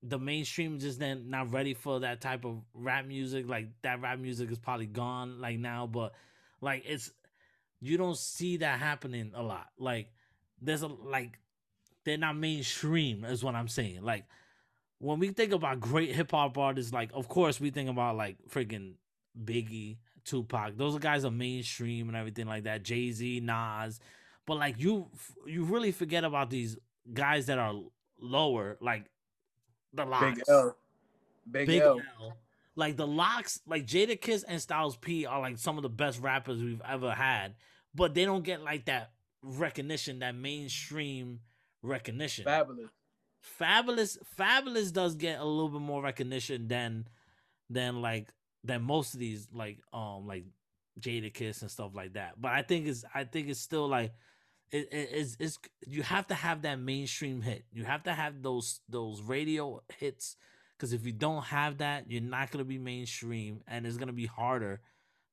the mainstream just then not ready for that type of rap music. Like that rap music is probably gone like now, but like it's you don't see that happening a lot. Like there's a like they're not mainstream is what I'm saying. Like when we think about great hip hop artists, like of course we think about like freaking Biggie, Tupac. Those guys are mainstream and everything like that. Jay Z, Nas, but like you, you really forget about these guys that are lower, like the LOX, Big L. Big, Big L. L. Like the LOX, like Jadakiss and Styles P are like some of the best rappers we've ever had, but they don't get like that recognition, that mainstream recognition. Fabolous. Fabolous Fabolous does get a little bit more recognition than than like than most of these like um like Jadakiss and stuff like that. But I think it's I think it's still like it, it, it's it's you have to have that mainstream hit. You have to have those those radio hits because if you don't have that, you're not gonna be mainstream, and it's gonna be harder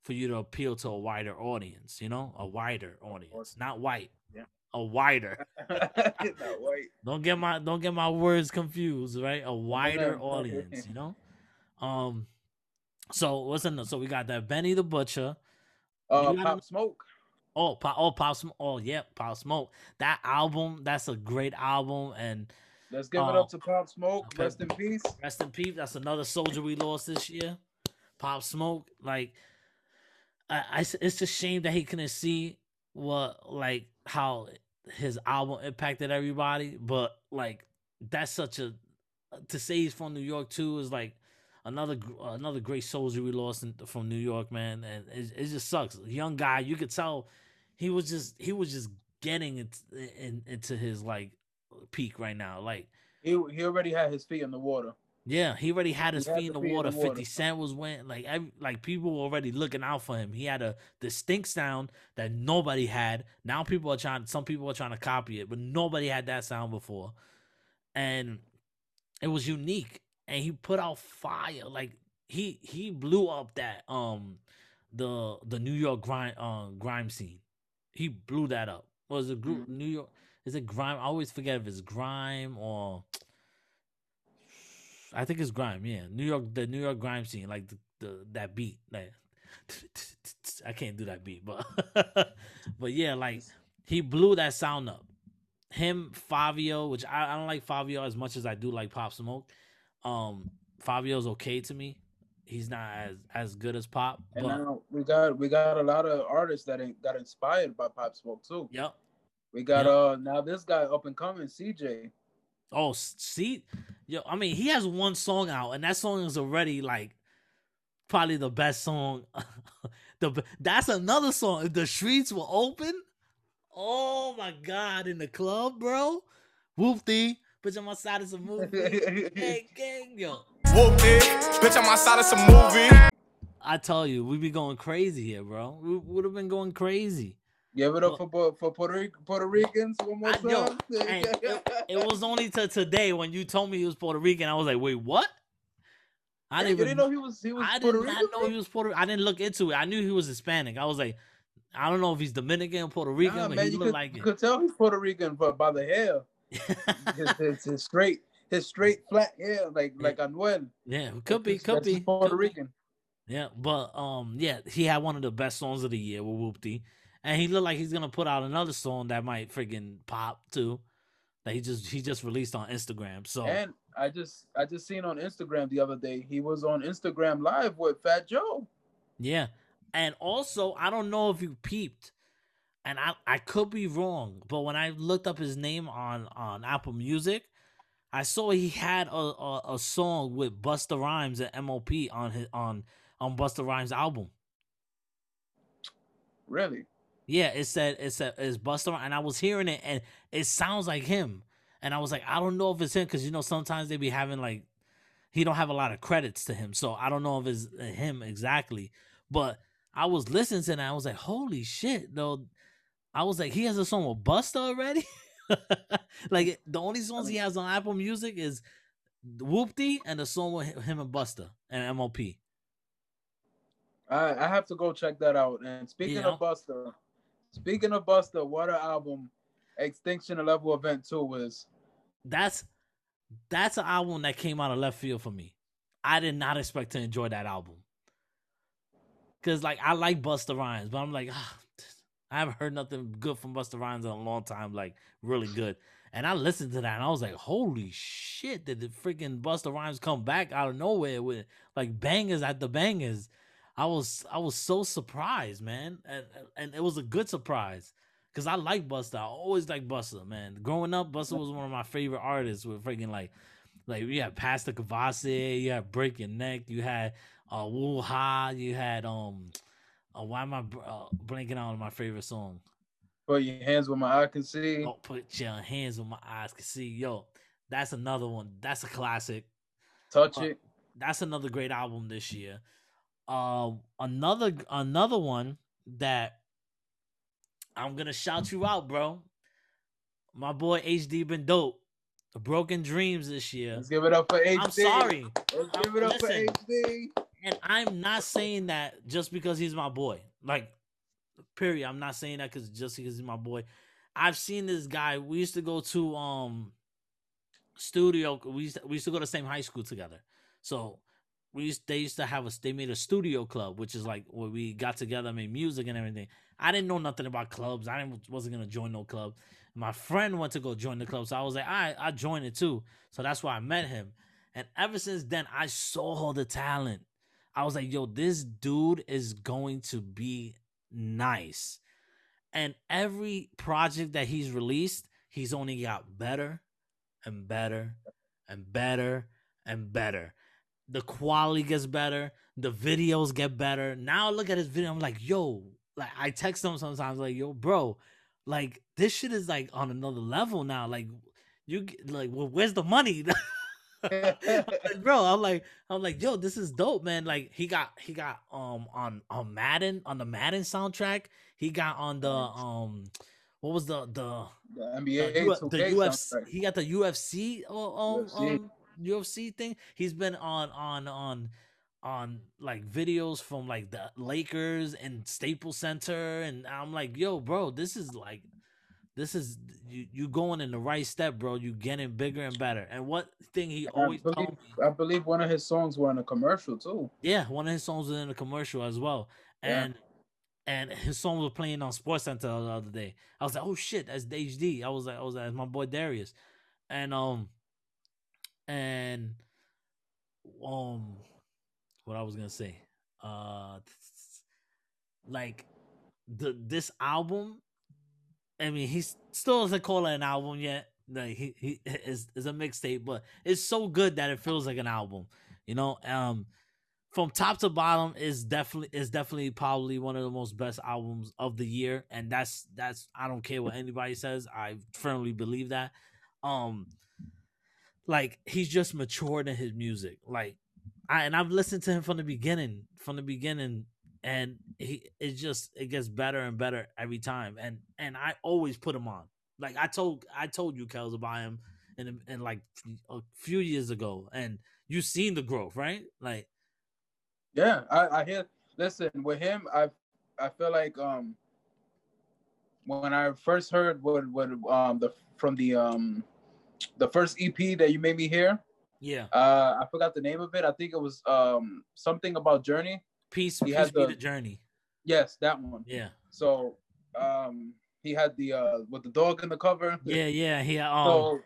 for you to appeal to a wider audience. You know, a wider audience, not white. Yeah. A wider. White. Don't get my don't get my words confused, right? A wider audience, you know. Um, so what's in the, so we got that Benny the Butcher. Uh, Pop Smoke. Oh, pop, oh, pop, Sm- oh, yeah, pop smoke. That album, that's a great album, and Let's give it Uh, up to Pop Smoke. okay. Rest in peace. rest in peace. That's another soldier we lost this year. Pop smoke, like, I, it's a shame that he couldn't see what like how his album impacted everybody, but like that's such a to say he's from New York too is like another another great soldier we lost in, from New York, man, and it, it just sucks. Young guy, you could tell he was just he was just getting it in, into his like peak right now, like. He he already had his feet in the water. Yeah, he already had his He had feet in the be in water. the water. Fifty Cent was went like every, like people were already looking out for him. He had a distinct sound that nobody had. Now people are trying. Some people are trying to copy it, but nobody had that sound before, and it was unique. And he put out fire. Like he he blew up that um the the New York grime uh, grime scene. He blew that up. Was it group New York? Is it grime? I always forget if it's grime or I think it's grime. Yeah, New York, the New York grime scene, like the, the that beat, like I can't do that beat, but but yeah, like he blew that sound up. Him, Fivio, which I, I don't like Fivio as much as I do like Pop Smoke. Um, Fivio's okay to me. He's not as as good as Pop, And now we got we got a lot of artists that ain't- got inspired by Pop Smoke too. yep. We got Yeah. uh now this guy up and coming, CJ. Oh, see, yo, I mean, he has one song out, and that song is already like probably the best song. the that's another song. If the streets were open, oh my god, in the club, bro. Whoopty, bitch on my side is a movie. gang, gang, yo. Whooped it. Bitch, I'm outside of some movie. I tell you, we be going crazy here, bro. We would have been going crazy. Give it up for for Puerto Ric- Puerto Ricans one more I- yo, time. Hey, it, it was only to today when you told me he was Puerto Rican. I was like, wait, what? I didn't even didn't know he was he was I did Puerto not Rican. know he was Puerto. I didn't look into it. I knew he was Hispanic. I was like, I don't know if he's Dominican or Puerto Rican, Nah, but man, he you looked could, like you it. could tell he's Puerto Rican, but by the hair, his, his, his straight, his straight flat hair, like like Anuel. yeah, could be, could be, Puerto could be. Rican. Yeah, but um, yeah, he had one of the best songs of the year with Whoopty, and he looked like he's gonna put out another song that might friggin' pop too. That he just he just released on Instagram. So And I just I just seen on Instagram the other day he was on Instagram live with Fat Joe. Yeah. And also, I don't know if you peeped, and I, I could be wrong, but when I looked up his name on, on Apple Music, I saw he had a, a, a song with Busta Rhymes and MOP on his on on Busta Rhymes album. Really? Yeah, it said it said it's Busta Rhymes, and I was hearing it, and it sounds like him. And I was like, I don't know if it's him because you know sometimes they be having like he don't have a lot of credits to him, so I don't know if it's uh, him exactly. But I was listening to that, and I was like, holy shit, though. I was like, he has a song with Busta already. like the only songs he has on Apple Music is Whoopty and the song with him and Busta and MOP. I, I have to go check that out. And speaking Yeah. of Busta, speaking of Busta, what a album Extinction Level Event 2 was. That's that's an album that came out of left field for me. I did not expect to enjoy that album. Cause like I like Busta Rhymes, but I'm like, ah, I haven't heard nothing good from Busta Rhymes in a long time, like really good. And I listened to that and I was like, holy shit, did the freaking Busta Rhymes come back out of nowhere with like bangers at the bangers? I was I was so surprised, man. And and it was a good surprise. Cause I like Busta. I always like Busta, man. Growing up, Busta was one of my favorite artists with freaking like like you had Pass the Courvoisier, you had Break Your Neck, you had uh Woo Ha, you had um uh, why am I uh, blanking on my favorite song? Put your hands where my eye can see. Oh, put your hands where my eyes can see. Yo, that's another one. That's a classic. Touch uh, it. That's another great album this year. Um, another another one that I'm gonna shout you out, bro. My boy HD been dope. Broken Dreams this year. Let's give it up for HD. I'm sorry. Let's give it up listen. for HD. And I'm not saying that just because he's my boy. Like, period. I'm not saying that because just because he's my boy. I've seen this guy. We used to go to um studio. We used to, we used to go to the same high school together. So we used they used to have us. They made a studio club, which is like where we got together, made music and everything. I didn't know nothing about clubs. I didn't wasn't gonna join no club. My friend went to go join the club, so I was like, I I joined it too. So that's why I met him. And ever since then, I saw the talent. I was like, yo, this dude is going to be nice. And every project that he's released, he's only got better and better and better and better. The quality gets better, the videos get better. Now look at his video. I'm like, yo, like I text him sometimes, like, yo, bro, like this shit is like on another level now. Like, you like, well, where's the money? Like, bro, I'm like, I'm like, yo, this is dope, man. Like he got he got um on on Madden on the Madden soundtrack. He got on the um what was the the The the, U- the UFC soundtrack. he got the UFC uh, um, UFC. um UFC thing. He's been on on on on like videos from like the Lakers and Staples Center and I'm like, yo, bro, this is like this is you you going in the right step, bro. You getting bigger and better. And what thing he I always believe, told me I believe one of his songs were in a commercial too. yeah, one of his songs was in a commercial as well, Yeah. and and his song was playing on SportsCenter the other day. I was like, oh shit, that's HD. I was like, I was like, that's my boy Darius, and um, and um, what I was gonna say, uh, like the this album. I mean, he still doesn't call it an album yet. Like he he is is a mixtape, but it's so good that it feels like an album. You know, um, from top to bottom is definitely is definitely probably one of the most best albums of the year, and that's that's I don't care what anybody says. I firmly believe that. Um, like he's just matured in his music. Like, I and I've listened to him from the beginning, from the beginning, and he it just it gets better and better every time. And and I always put him on. Like I told I told you, Kels, about him and and like a few years ago, and you seen the growth, right? Like, Yeah, I, I hear. Listen, with him, I I feel like um when I first heard what what um the from the um the first EP that you made me hear, yeah, uh I forgot the name of it. I think it was um something about Journey. Peace, He peace be the- the journey. Yes, that one. Yeah, So um he had the uh with the dog in the cover. yeah, yeah. He um, So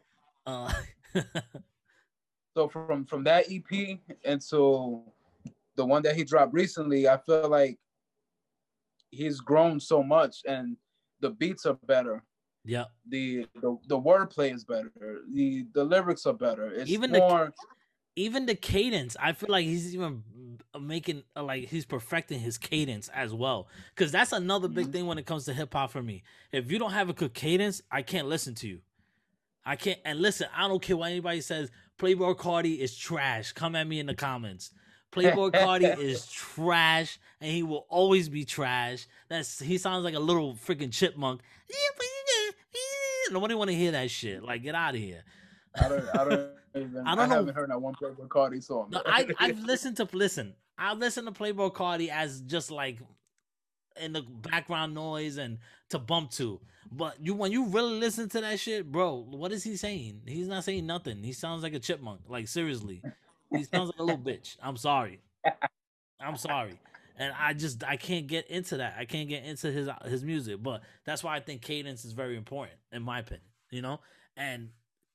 uh, so from from that EP into the one that he dropped recently, I feel like he's grown so much and the beats are better. yeah. The the, the wordplay is better. The the lyrics are better. It's Even the- more even the cadence i feel like he's even making uh, like he's perfecting his cadence as well. Because that's another big Mhm. thing when it comes to hip-hop for me. If you don't have a good cadence i can't listen to you. I can't and listen i don't care what anybody says. Playboi Carti is trash. Come at me in the comments. Playboi Carti is trash and he will always be trash. That's he sounds like a little freaking chipmunk. Nobody want to hear that shit. Like get out of here. I don't I don't even I I, don't know. haven't heard that one Playboi Carti song. No, I I've listened to listen. I listen to Playboi Carti as just like in the background noise and to bump to. But you when you really listen to that shit, bro, what is he saying? He's not saying nothing. He sounds like a chipmunk. Like seriously. He sounds like a little bitch. I'm sorry. I'm sorry. And I just I can't get into that. I can't get into his his music. But that's why I think cadence is very important, in my opinion. You know? And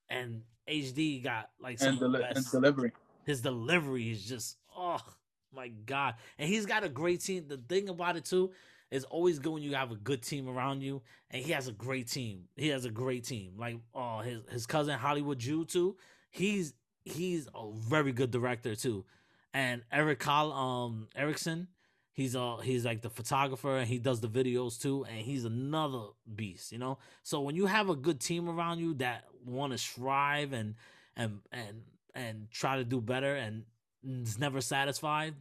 and HD got like some and, deli- best, and delivery. His delivery is just oh my god. And he's got a great team. The thing about it too is always good when you have a good team around you. And he has a great team. He has a great team. Like oh his his cousin Hollywood Jew too. He's he's a very good director too. And Eric Col um Erickson, he's uh he's like the photographer and he does the videos too and he's another beast you know so when you have a good team around you that want to strive and and and and try to do better and is never satisfied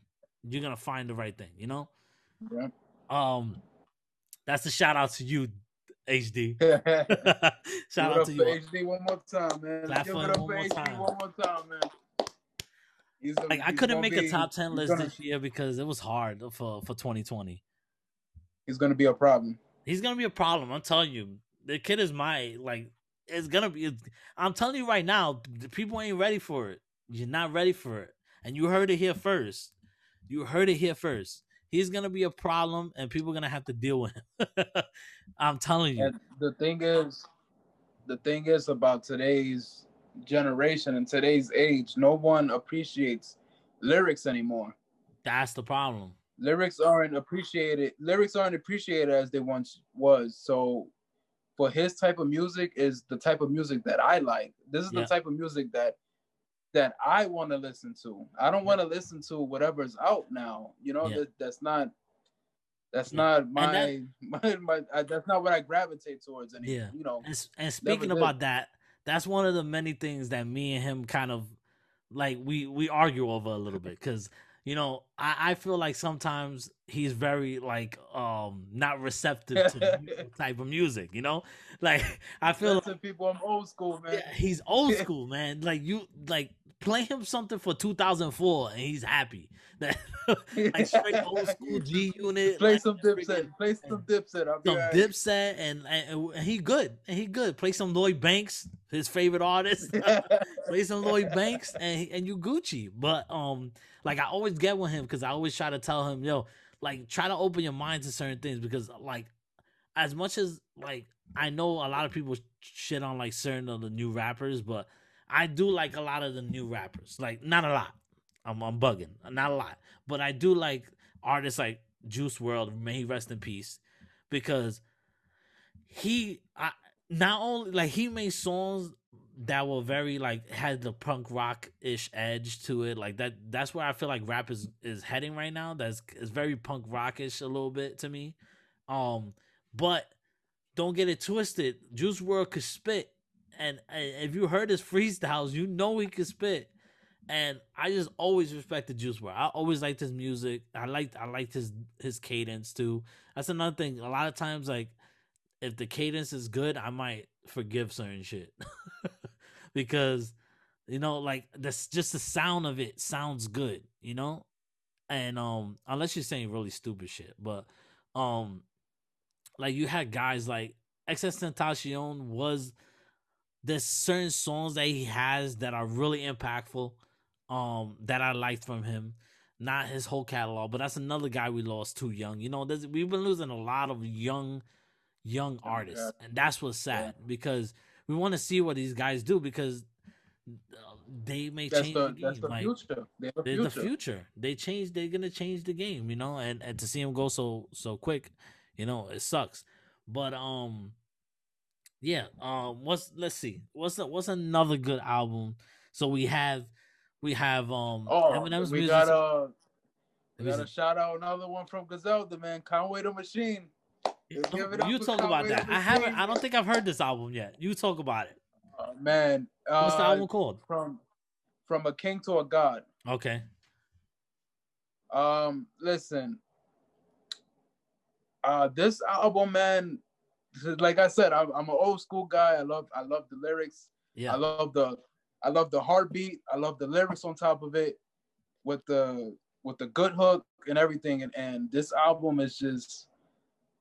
you're gonna find the right thing you know Yeah. um that's a shout out to you hd shout out to you HD one more time, man. Clap Give it up one more HD time. one more time, man. A- like i couldn't make a top 10 list gonna- this year because it was hard for for 2020 He's gonna be a problem. He's gonna be a problem. I'm telling you. The kid is my like. It's gonna be. It's, I'm telling you right now. The people ain't ready for it. You're not ready for it, and you heard it here first. You heard it here first. He's gonna be a problem, and people are gonna have to deal with him. I'm telling you. And the thing is, the thing is about today's generation and today's age, no one appreciates lyrics anymore. That's the problem. Lyrics aren't appreciated. Lyrics aren't appreciated as they once was. So, for his type of music is the type of music that I like. This is Yeah. the type of music that that I want to listen to. I don't want to listen to whatever's out now. You know, Yeah. that, that's not that's Yeah. not my that- my, my I, that's not what I gravitate towards And Yeah. You know, And, and speaking did. about that, that's one of the many things that me and him kind of like we we argue over a little bit because you know I, I feel like sometimes he's very like um not receptive to type of music you know like i feel like, people, I'm old school, man. yeah, he's old school man like you like play him something for 2004 and he's happy that like straight old school g unit Play like, some dipset. Play some dipset. I'll some right. Dipset and, and, and he good and he good. Play some Lloyd Banks, his favorite artist. Play some Lloyd Banks and and you Gucci. But um, like I always get with him because I always try to tell him, yo, like try to open your mind to certain things because like as much as like I know a lot of people shit on like certain of the new rappers, but I do like a lot of the new rappers. Like not a lot. I'm I'm bugging. Not a lot. But I do like artists like Juice WRLD, may he rest in peace. Because he I, not only like he made songs that were very like had the punk rock ish edge to it. Like that that's where I feel like rap is is heading right now. That's is very punk rockish a little bit to me. Um but don't get it twisted. Juice WRLD could spit. And, if you heard his freestyles, you know he could spit. And I just always respected Juice WRLD. I always liked his music. I liked I liked his his cadence too. That's another thing. A lot of times, like if the cadence is good, I might forgive certain shit because you know, like that's just the sound of it sounds good, you know. And um, unless you're saying really stupid shit, but um, like you had guys like XXXTentacion was there's certain songs that he has that are really impactful um that I liked from him. Not his whole catalog, but that's another guy we lost too young. You know, there's, we've been losing a lot of young young artists, and that's what's sad because we want to see what these guys do because uh, they may That's change the the game. that's the like, future. They're the they're future. the future. They change. They're gonna change the game, you know. And and to see him go so so quick, you know, it sucks. But um, yeah. Um, what's let's see. What's the, what's another good album? So we have we have um Oh, Eminem's we music. got uh, we got to shout out another one from Griselda, man. Conway the Machine. You talk about that. I haven't. I don't think I've heard this album yet. You talk about it. Uh, man, uh, What's the album called? from from a king to a god. Okay. Um, listen, uh, this album, man. Like I said, I'm, I'm an old school guy. I love I love the lyrics. Yeah. I love the I love the heartbeat. I love the lyrics on top of it with the with the good hook and everything. And, and this album is just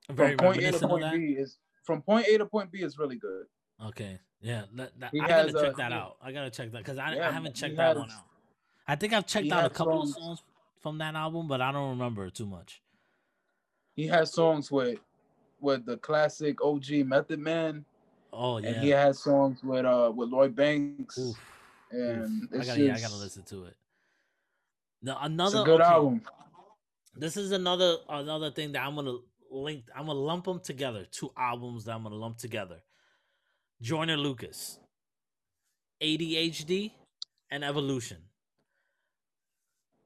Very from point A to point. B is from point A to point B is really good. Okay, yeah, that, that- I gotta check uh, that out. I gotta check that because I, Yeah, I haven't checked that one out. I think I've checked out a has couple of songs- songs from that album, but I don't remember too much. He has songs with with the classic OG Method Man, Oh yeah, and he has songs with uh with Lloyd Banks, Oof, and. I gotta, just yeah, I gotta listen to it. Now it's another a good okay, album. This is another another thing that I'm gonna link. I'm gonna lump them together. Two albums that I'm gonna lump together. Joyner Lucas, ADHD, and Evolution.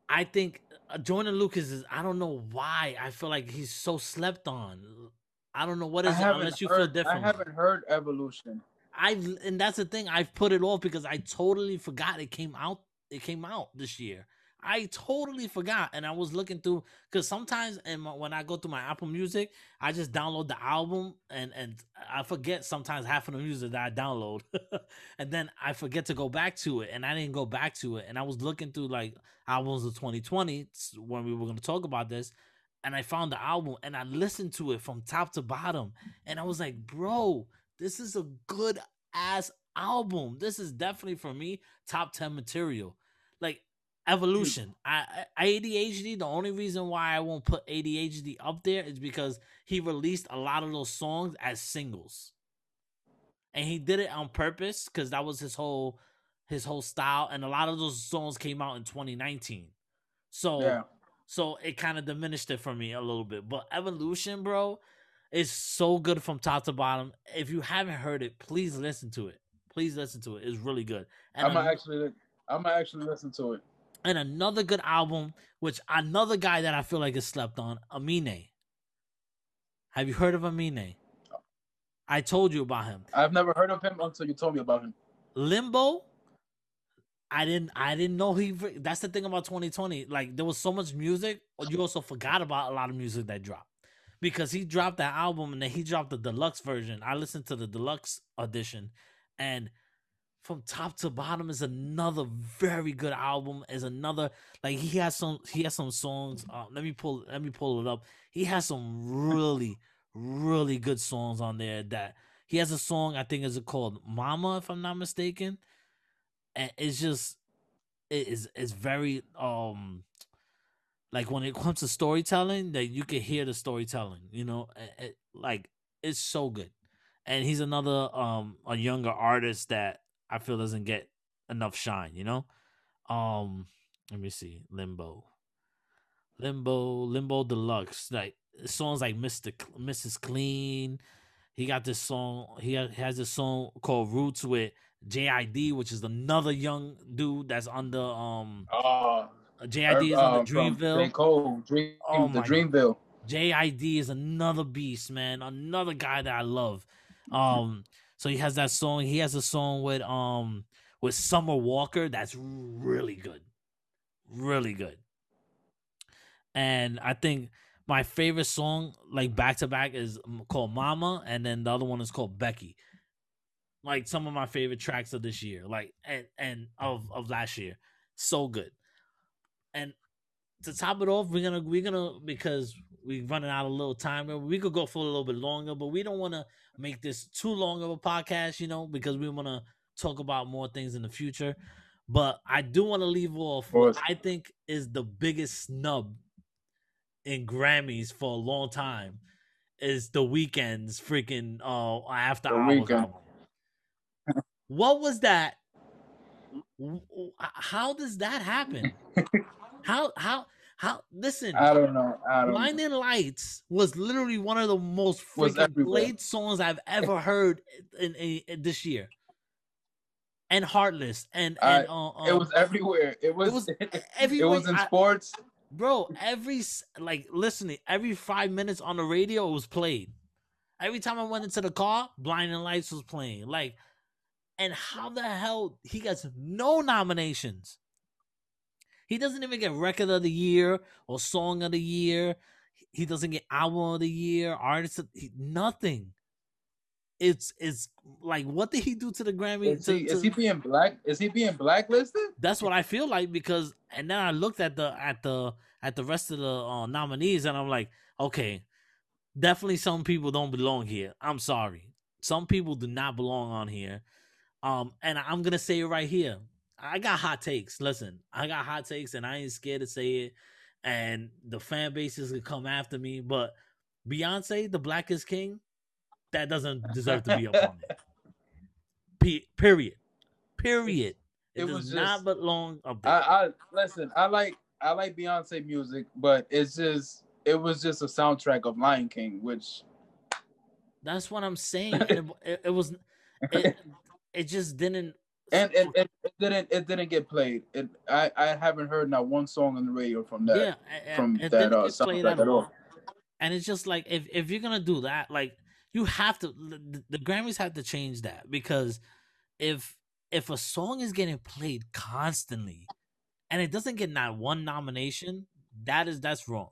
I think uh, Joyner Lucas is. I don't know why. I feel like he's so slept on. I don't know what is I it unless you heard, feel I different. haven't heard Evolution. I've and that's the thing. I've put it off because I totally forgot it came out. It came out this year. I totally forgot, and I was looking through because sometimes, and when I go through my Apple Music, I just download the album, and and I forget sometimes half of the music that I download, and then I forget to go back to it, and I didn't go back to it, and I was looking through like albums of 2020 when we were going to talk about this, and I found the album, and I listened to it from top to bottom, and I was like, bro, this is a good ass album. This is definitely for me top 10 material. Like evolution. I, I ADHD, the only reason why I won't put ADHD up there is because he released a lot of those songs as singles. And he did it on purpose because that was his whole his whole style. And a lot of those songs came out in 2019. So Yeah, so it kind of diminished it for me a little bit. But Evolution, bro, is so good from top to bottom. If you haven't heard it, please listen to it. Please listen to it. It's really good. And, I'm gonna actually I'm gonna actually listen to it. and another good album, which another guy that I feel like is slept on, Amine. Have you heard of Amine? Oh. I told you about him. I've never heard of him until you told me about him. Limbo. I didn't. I didn't know he. That's the thing about 2020. Like there was so much music, you also forgot about a lot of music that dropped because he dropped that album and then he dropped the deluxe version. I listened to the deluxe edition, and from top to bottom is another very good album. Is another like he has some. He has some songs. Uh, let me pull. Let me pull it up. He has some really, really good songs on there. That he has a song. I think is called Mama, if I'm not mistaken it's just it is it's very um like when it comes to storytelling that you can hear the storytelling you know it, it- like it's so good. And he's another um a younger artist that i feel doesn't get enough shine you know? Um let me see limbo. Limbo limbo deluxe like songs like mr mrs clean. He got this song he ha- has this song called roots with JID, which is another young dude that's under um Uh, JID is uh, under from Dreamville. Cole, Dream, Oh the Dreamville. JID is another beast, man. Another guy that I love. Um, so he has that song. He has a song with um with Summer Walker that's really good, really good. And I think my favorite song, like back to back, is called Mama, and then the other one is called Becky. Like some of my favorite tracks of this year, like and and of of last year, so good. And to top it off, we're gonna we're gonna because we're running out of a little time. We could go for a little bit longer, but we don't want to make this too long of a podcast, you know, because we want to talk about more things in the future. But I do want to leave off what. I think is the biggest snub in Grammys for a long time is the Weeknd's freaking uh after The hours Weeknd. album. What was that? How does that happen? How how how? Listen, I don't know. I don't know. Blinding Lights was literally one of the most freaking everywhere. played songs I've ever heard in, in, in this year. And Heartless and and uh, It um, was everywhere. It was. it was it was in I- sports. bro. Every like listening, every five minutes on the radio it was played. Every time I went into the car, Blinding Lights was playing. Like, and how the hell he gets no nominations? He doesn't even get record of the year or song of the year. He doesn't get album of the year, artist of he, nothing. it's it's like what did he do to the Grammy? Is to- he, is he being black? Is he being blacklisted? that's what I feel like because and then I looked at the at the at the rest of the uh, nominees and I'm like, okay, definitely some people don't belong here. I'm sorry. Some people do not belong on here. Um and I'm to say it right here. I got hot takes. Listen, I got hot takes and I ain't scared to say it and the fan bases could come after me, but Beyonce, the Black Is King, that doesn't deserve to be up on it. Pe- period. Period. It, It does was not just- belong up there. I, I listen. I like I like Beyonce music, but it's just it was just a soundtrack of Lion King, which That's what I'm saying. It, it, it was it, it just didn't and, and, and it didn't it didn't get played. It I I haven't heard not one song on the radio from that yeah and- from it that didn't uh, get played soundtrack at all. And it's just like if if you're gonna do that, like you have to the, the Grammys have to change that because if if a song is getting played constantly and it doesn't get not one nomination, that is that's wrong.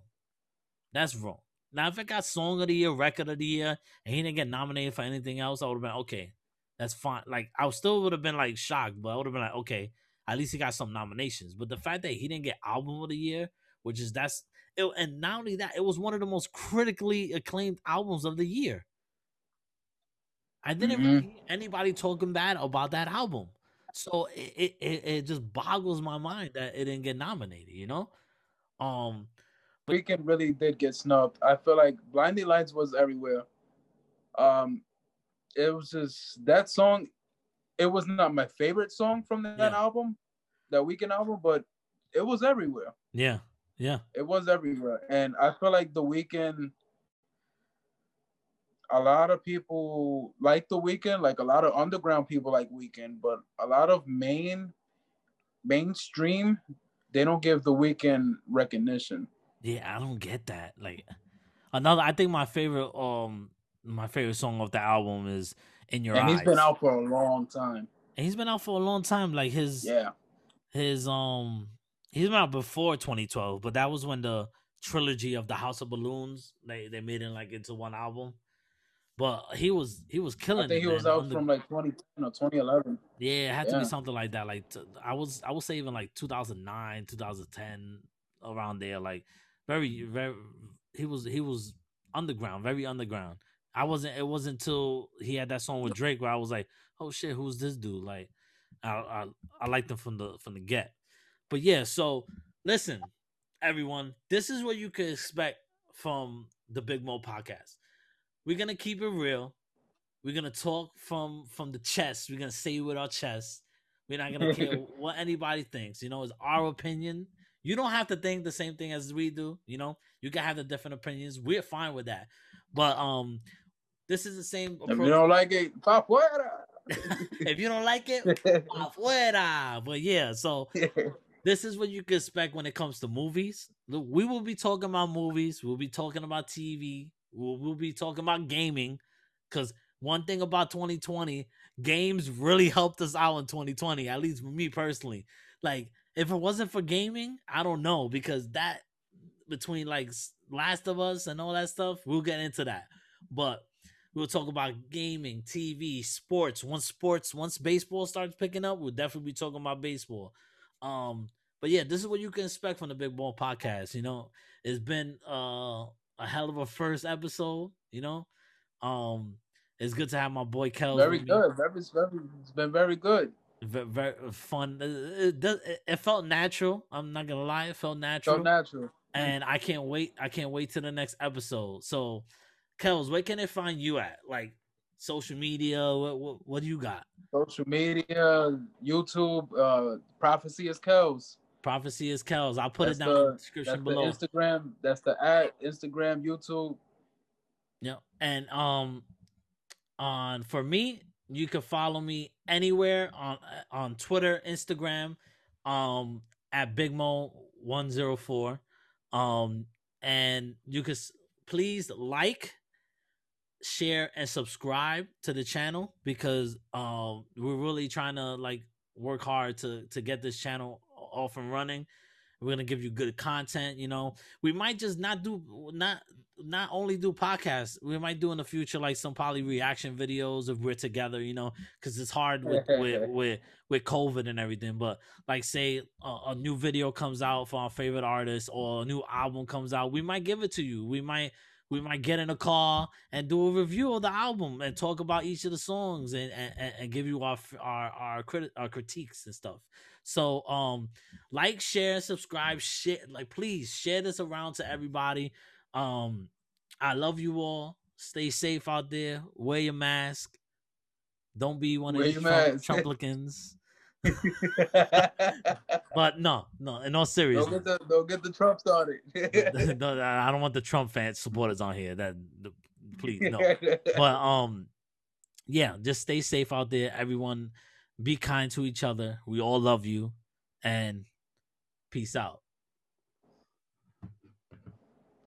That's wrong. Now if it got song of the year, record of the year, and he didn't get nominated for anything else, I would have been okay. That's fine. Like I still would have been like shocked, but I would have been like, okay, at least he got some nominations. But the fact that he didn't get album of the year, which is that's it, and not only that, it was one of the most critically acclaimed albums of the year. I didn't really Mhm. hear anybody talking bad about that album, so it, it it it just boggles my mind that it didn't get nominated. You know, um, But- Weeknd really did get snubbed. I feel like Blinding Lights was everywhere. Um, it was just that song. It was not my favorite song from that Yeah. album, that Weeknd album, but it was everywhere. yeah, yeah, It was everywhere, and I feel like the Weeknd. A lot of people like the Weeknd, like a lot of underground people like Weeknd, but a lot of main, mainstream, they don't give the Weeknd recognition. yeah. I don't get that. Like another, I think my favorite um my favorite song off the album is "In Your and Eyes." he's been out for a long time. and he's been out for a long time. Like his Yeah. his um he's been out before 2012 but that was when the trilogy of the house of balloons they they made it like into one album but he was he was killing I think it, he was man. out Under- from like 2010 or 2011. yeah it had to be something like that like t- i was i would say even like 2009 2010 around there like very very he was he was underground very underground i wasn't it wasn't until he had that song with drake where i was like oh shit who's this dude? Like i i, I liked him from the from the get. But yeah so listen everyone this is what you can expect from the big mo podcast. We're gonna keep it real. We're gonna talk from from the chest. We're gonna say it with our chest. We're not gonna care what anybody thinks. You know it's our opinion. You don't have to think the same thing as we do you know? You can have the different opinions. We're fine with that. But um this is the same If you don't like it, pa fuera. if you don't like it afuera. but yeah so this is what you can expect when it comes to movies. We will be talking about movies. We'll be talking about TV. We'll, we'll be talking about gaming. Because one thing about 2020, games really helped us out in 2020, at least for me personally. Like, if it wasn't for gaming, I don't know. Because that, between like Last of Us and all that stuff, we'll get into that. But we'll talk about gaming, TV, sports. Once sports, once baseball starts picking up, we'll definitely be talking about baseball. Um, but yeah, this is what you can expect from the Big Ball Podcast. You know, it's been uh, a hell of a first episode. You know, um, it's good to have my boy Kels. very with me. good. Very, very, it's been very good. Very, very fun. It, it, it- it felt natural. I'm not gonna lie, it felt natural, So natural. and I can't wait. I can't wait to the next episode. So, Kels, where can they find you at? Like social media? What what, what do you got? Social media, YouTube, uh, Prophecy is Kels. Prophecy is Kels. I'll put That's it down in the the- description below. the Instagram. That's the at Instagram, YouTube. Yeah. And um on for me, you can follow me anywhere on on Twitter, Instagram, um at BigMo104. Um and you can please like share and subscribe to the channel because um we're really trying to like work hard to to get this channel off and running we're gonna give you good content you know we might just not do not not only do podcasts, we might do in the future like some probably reaction videos if we're together, you know, because it's hard with with with with COVID and everything. But like, say a, a new video comes out for our favorite artist or a new album comes out, we might give it to you. We might we might get in a car and do a review of the album and talk about each of the songs and and, and give you our our our, crit- our critiques and stuff. So um like, share, subscribe, share like please share this around to everybody. Um I love you all. Stay safe out there. Wear your mask. Don't be one of Wear these Trump. Trumplicans. But no, no, in all seriousness, don't get the don't get the Trump started. no, I don't want the Trump fans supporters on here. That the, please no. But um, yeah, just stay safe out there. Everyone, be kind to each other. We all love you, and peace out.